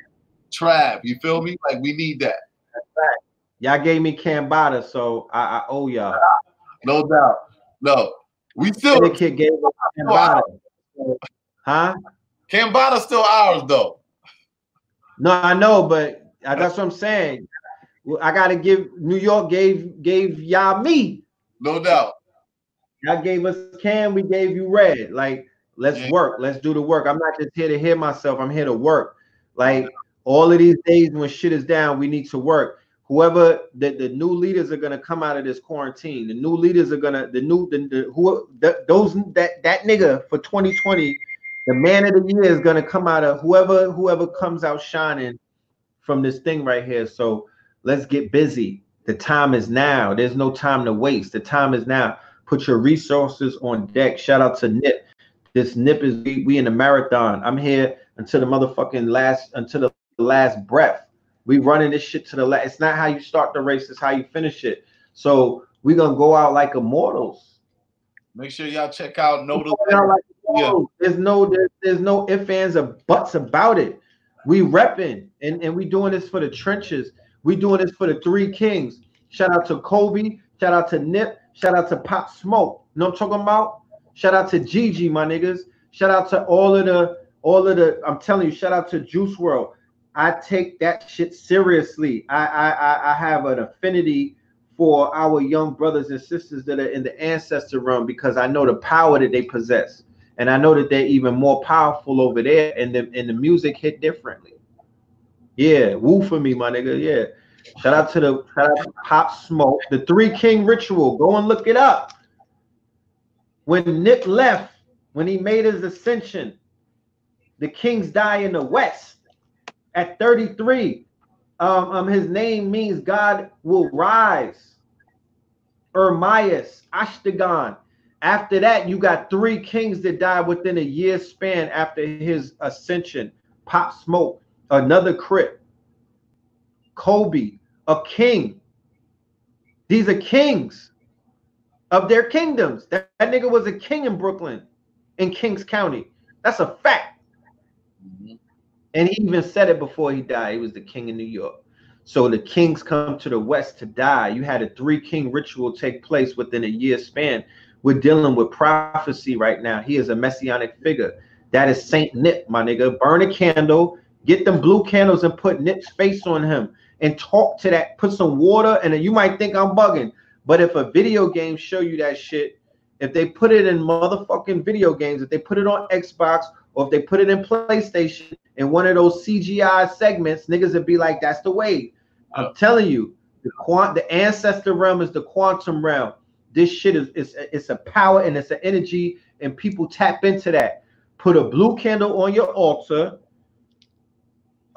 Trav. You feel me? Like we need that. Y'all gave me Cambada, so I, I owe y'all. No doubt. No. We still The kid gave us Cambada. Huh? Cambada's still ours though. No, I know, but uh, that's what I'm saying. I gotta give New York gave gave y'all me. No doubt. Y'all gave us Cam, we gave you red. Like, let's Yeah. work. Let's do the work. I'm not just here to hear myself. I'm here to work. Like all of these days when shit is down, we need to work. Whoever the, the new leaders are gonna come out of this quarantine. The new leaders are gonna the new the, the who the, those that that nigga for 2020, the man of the year is gonna come out of whoever whoever comes out shining from this thing right here. So let's get busy. The time is now. There's no time to waste. The time is now. Put your resources on deck. Shout out to Nip. This Nip is we, we in a marathon. I'm here until the motherfucking last until the last breath. We running this shit to the last. It's not how you start the race, it's how you finish it. So we gonna go out like immortals. Make sure y'all check out Nodal. like Yeah. There's no there's, there's no ifs, ands, or buts about it. We repping and, and we doing this for the trenches. We doing this for the three kings. Shout out to Kobe. Shout out to Nip. Shout out to Pop Smoke. You know what I'm talking about? Shout out to Gigi, my niggas. Shout out to all of the all of the. I'm telling you. Shout out to Juice WRLD. I take that shit seriously. I I I have an affinity for our young brothers and sisters that are in the ancestor realm because I know the power that they possess. And I know that they're even more powerful over there, and the and the music hit differently. Yeah, woo for me, my nigga. Yeah. Shout out to the shout out to Pop Smoke, the Three King Ritual. Go and look it up. When Nick left, when he made his ascension, the kings die in the west at 33. Um, um, his name means God will rise. Ermias, Asghedom. After that, you got three kings that died within a year span after his ascension. Pop Smoke, another Crip. Kobe, a king. These are kings of their kingdoms. That, that nigga was a king in Brooklyn, in Kings County. That's a fact. Mm-hmm. And he even said it before he died. He was the king in New York. So the kings come to the west to die. You had a three king ritual take place within a year span. We're dealing with prophecy right now. He is a messianic figure. That is Saint Nip, my nigga. Burn a candle, get them blue candles and put Nip's face on him and talk to that, put some water, and you might think I'm bugging. But if a video game show you that shit, if they put it in motherfucking video games, if they put it on Xbox or if they put it in PlayStation in one of those CGI segments, niggas would be like, that's the way. I'm telling you, the quant the ancestor realm is the quantum realm. This shit is it's, it's a power and it's an energy, and people tap into that. Put a blue candle on your altar,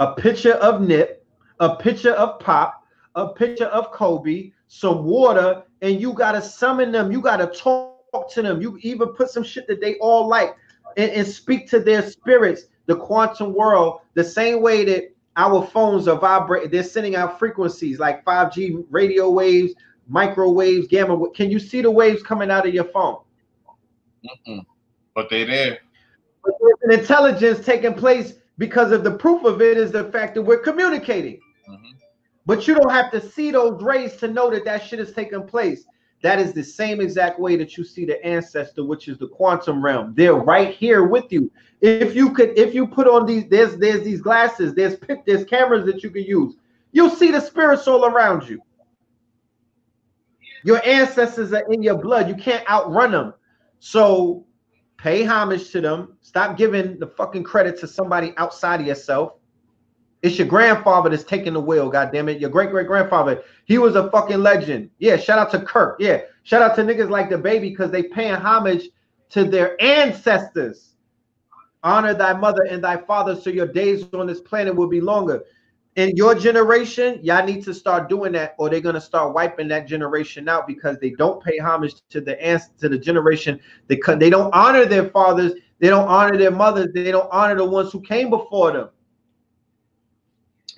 a picture of Nip, a picture of Pop, a picture of Kobe, some water, and you gotta summon them. You gotta talk to them. You even put some shit that they all like and, and speak to their spirits, the quantum world, the same way that our phones are vibrating. They're sending out frequencies like 5G radio waves, microwaves, gamma. Can you see the waves coming out of your phone? Mm-mm. But they there. But there's an intelligence taking place because of the proof of it is the fact that we're communicating. Mm-hmm. But you don't have to see those rays to know that that shit is taking place. That is the same exact way that you see the ancestor, which is the quantum realm. They're right here with you. If you could, if you put on these, there's there's these glasses, there's there's cameras that you can use. You'll see the spirits all around you. Your ancestors are in your blood. You can't outrun them. So pay homage to them. Stop giving the fucking credit to somebody outside of yourself. It's your grandfather that's taking the wheel, God damn it. Your great great grandfather, he was a fucking legend. Yeah, shout out to Kirk. Yeah, shout out to niggas like the baby because they paying homage to their ancestors. Honor thy mother and thy father so your days on this planet will be longer. In your generation, y'all need to start doing that, or they're gonna start wiping that generation out because they don't pay homage to the ans- to the generation. They they don't honor their fathers, they don't honor their mothers, they don't honor the ones who came before them.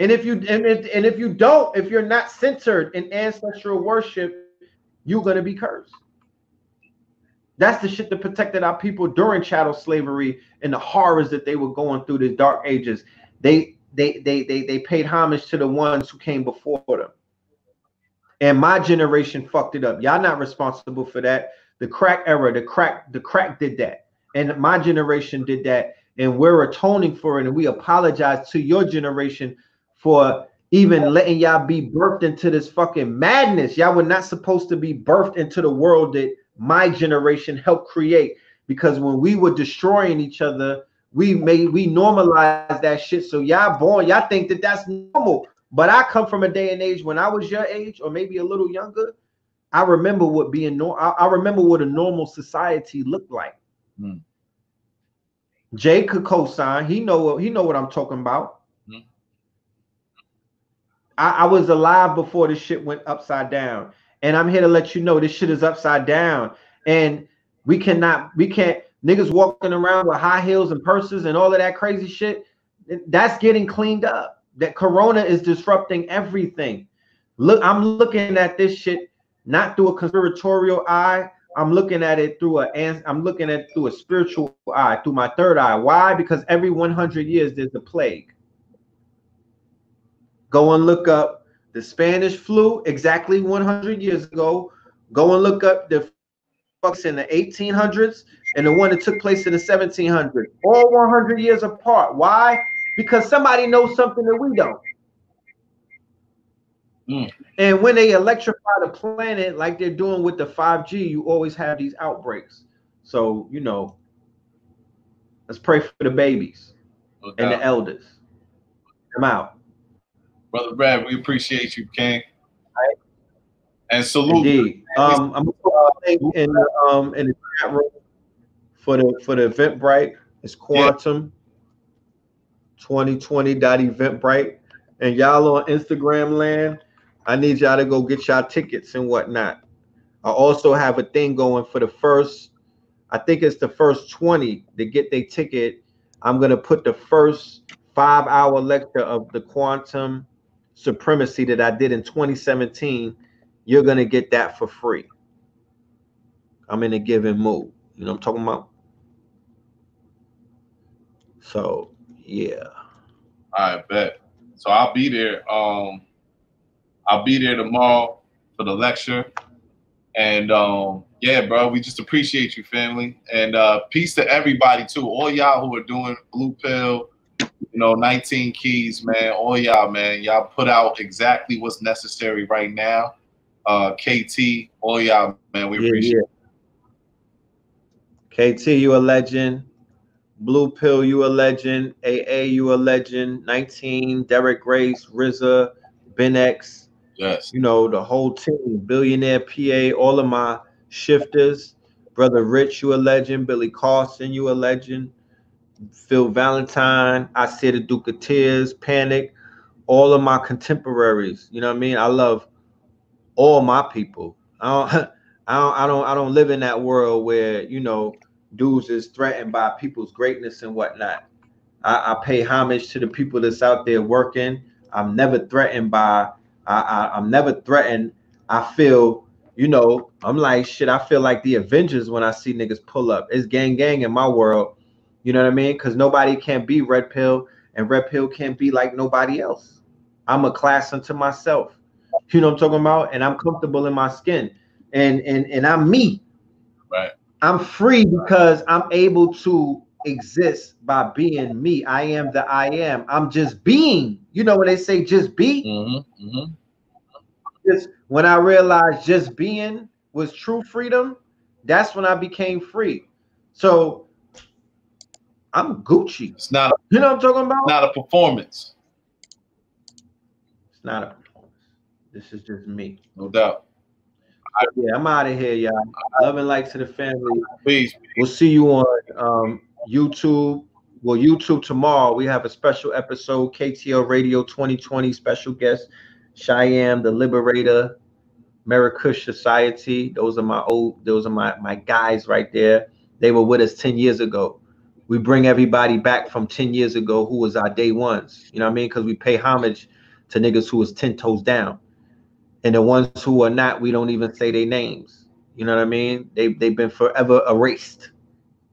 And if you and, and if you don't, if you're not centered in ancestral worship, you're gonna be cursed. That's the shit that protected our people during chattel slavery and the horrors that they were going through these dark ages. They they they they they paid homage to the ones who came before them. And my generation fucked it up. Y'all not responsible for that. The crack era, the crack, the crack did that. And my generation did that. And we're atoning for it. And we apologize to your generation for even letting y'all be birthed into this fucking madness. Y'all were not supposed to be birthed into the world that my generation helped create. Because when we were destroying each other, we made we normalized that shit. So y'all born, y'all think that that's normal. But I come from a day and age when I was your age, or maybe a little younger. I remember what being no, I, I remember what a normal society looked like. Hmm. Jay could co-sign. He know he know what I'm talking about. I, I was alive before this shit went upside down. And I'm here to let you know this shit is upside down. And we cannot, we can't, niggas walking around with high heels and purses and all of that crazy shit. That's getting cleaned up. That corona is disrupting everything. Look, I'm looking at this shit not through a conspiratorial eye. I'm looking at it through a I'm looking at it through a spiritual eye, through my third eye. Why? Because every 100 years there's a plague. Go and look up the Spanish flu exactly 100 years ago. Go and look up the fucks in the 1800s and the one that took place in the 1700s. All 100 years apart. Why? because somebody knows something that we don't. Mm. And when they electrify the planet like they're doing with the 5G, you always have these outbreaks. So, you know, let's pray for the babies No and the elders. Come out. Brother Brad, we appreciate you, King. Right. And salute. Indeed. Um, I'm gonna put a link in um in the chat room for the for the Eventbrite. It's Quantum 2020.eventbrite. And y'all on Instagram land, I need y'all to go get y'all tickets and whatnot. I also have a thing going for the first, I think it's the first 20 to get their ticket. I'm gonna put the first five hour lecture of the quantum supremacy that I did in 2017 you're gonna get that for free. I'm in a given mood. You know what I'm talking about? So yeah. I bet. So I'll be there. Um, I'll be there tomorrow for the lecture. And um, yeah, bro, we just appreciate you, family, and uh, peace to everybody too. All y'all who are doing blue pill, you know, 19 keys, man. All y'all, man, y'all put out exactly what's necessary right now. Uh, KT, all y'all, man, we Yeah, appreciate. yeah. KT, you a legend. Blue Pill, you a legend. AA, you a legend. 19, Derek Grace, RZA, Ben X, Yes, you know, the whole team, Billionaire PA, all of my shifters. Brother Rich, you a legend. Billy Carson, you a legend. Phil Valentine, I see the Duke of Tears, Panic, all of my contemporaries. You know what I mean? I love all my people. I don't, (laughs) I don't, I don't, I don't live in that world where you know dudes is threatened by people's greatness and whatnot. I, I pay homage to the people that's out there working. I'm never threatened by. I, I, I'm never threatened. I feel, you know, I'm like shit. I feel like the Avengers when I see niggas pull up. It's gang gang in my world. You know what I mean? Because nobody can be red pill, and red pill can't be like nobody else. I'm a class unto myself. You know what I'm talking about? And I'm comfortable in my skin. And and and I'm me. right. I'm free because I'm able to exist by being me. I am the I am. I'm just being. You know when they say just be? Mm-hmm, mm-hmm. Just when I realized just being was true freedom, that's when I became free. So I'm Gucci. It's not a, You know what I'm talking about? not a performance, It's not a performance. This is just me. no doubt. Yeah, I'm out of here, y'all. Love and light to the family. Peace. We'll see you on um, YouTube. Well, YouTube tomorrow. We have a special episode, KTL Radio 2020 special guest, Cheyenne, the Liberator, Marrakush Society. Those are my old, those are my my guys right there. They were with us 10 years ago. We bring everybody back from 10 years ago who was our day ones. You know what I mean? Because we pay homage to niggas who was 10 toes down. And the ones who are not, we don't even say their names. You know what I mean? They they've been forever erased.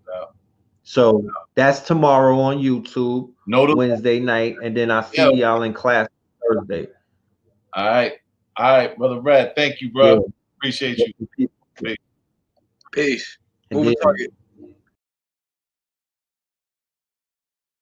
Yeah. So that's tomorrow on YouTube, No, the, Wednesday night, and then I see Yeah. y'all in class Thursday. all right, all right, brother Brad. Thank you, bro. Appreciate you. Yeah. Peace. Moving target.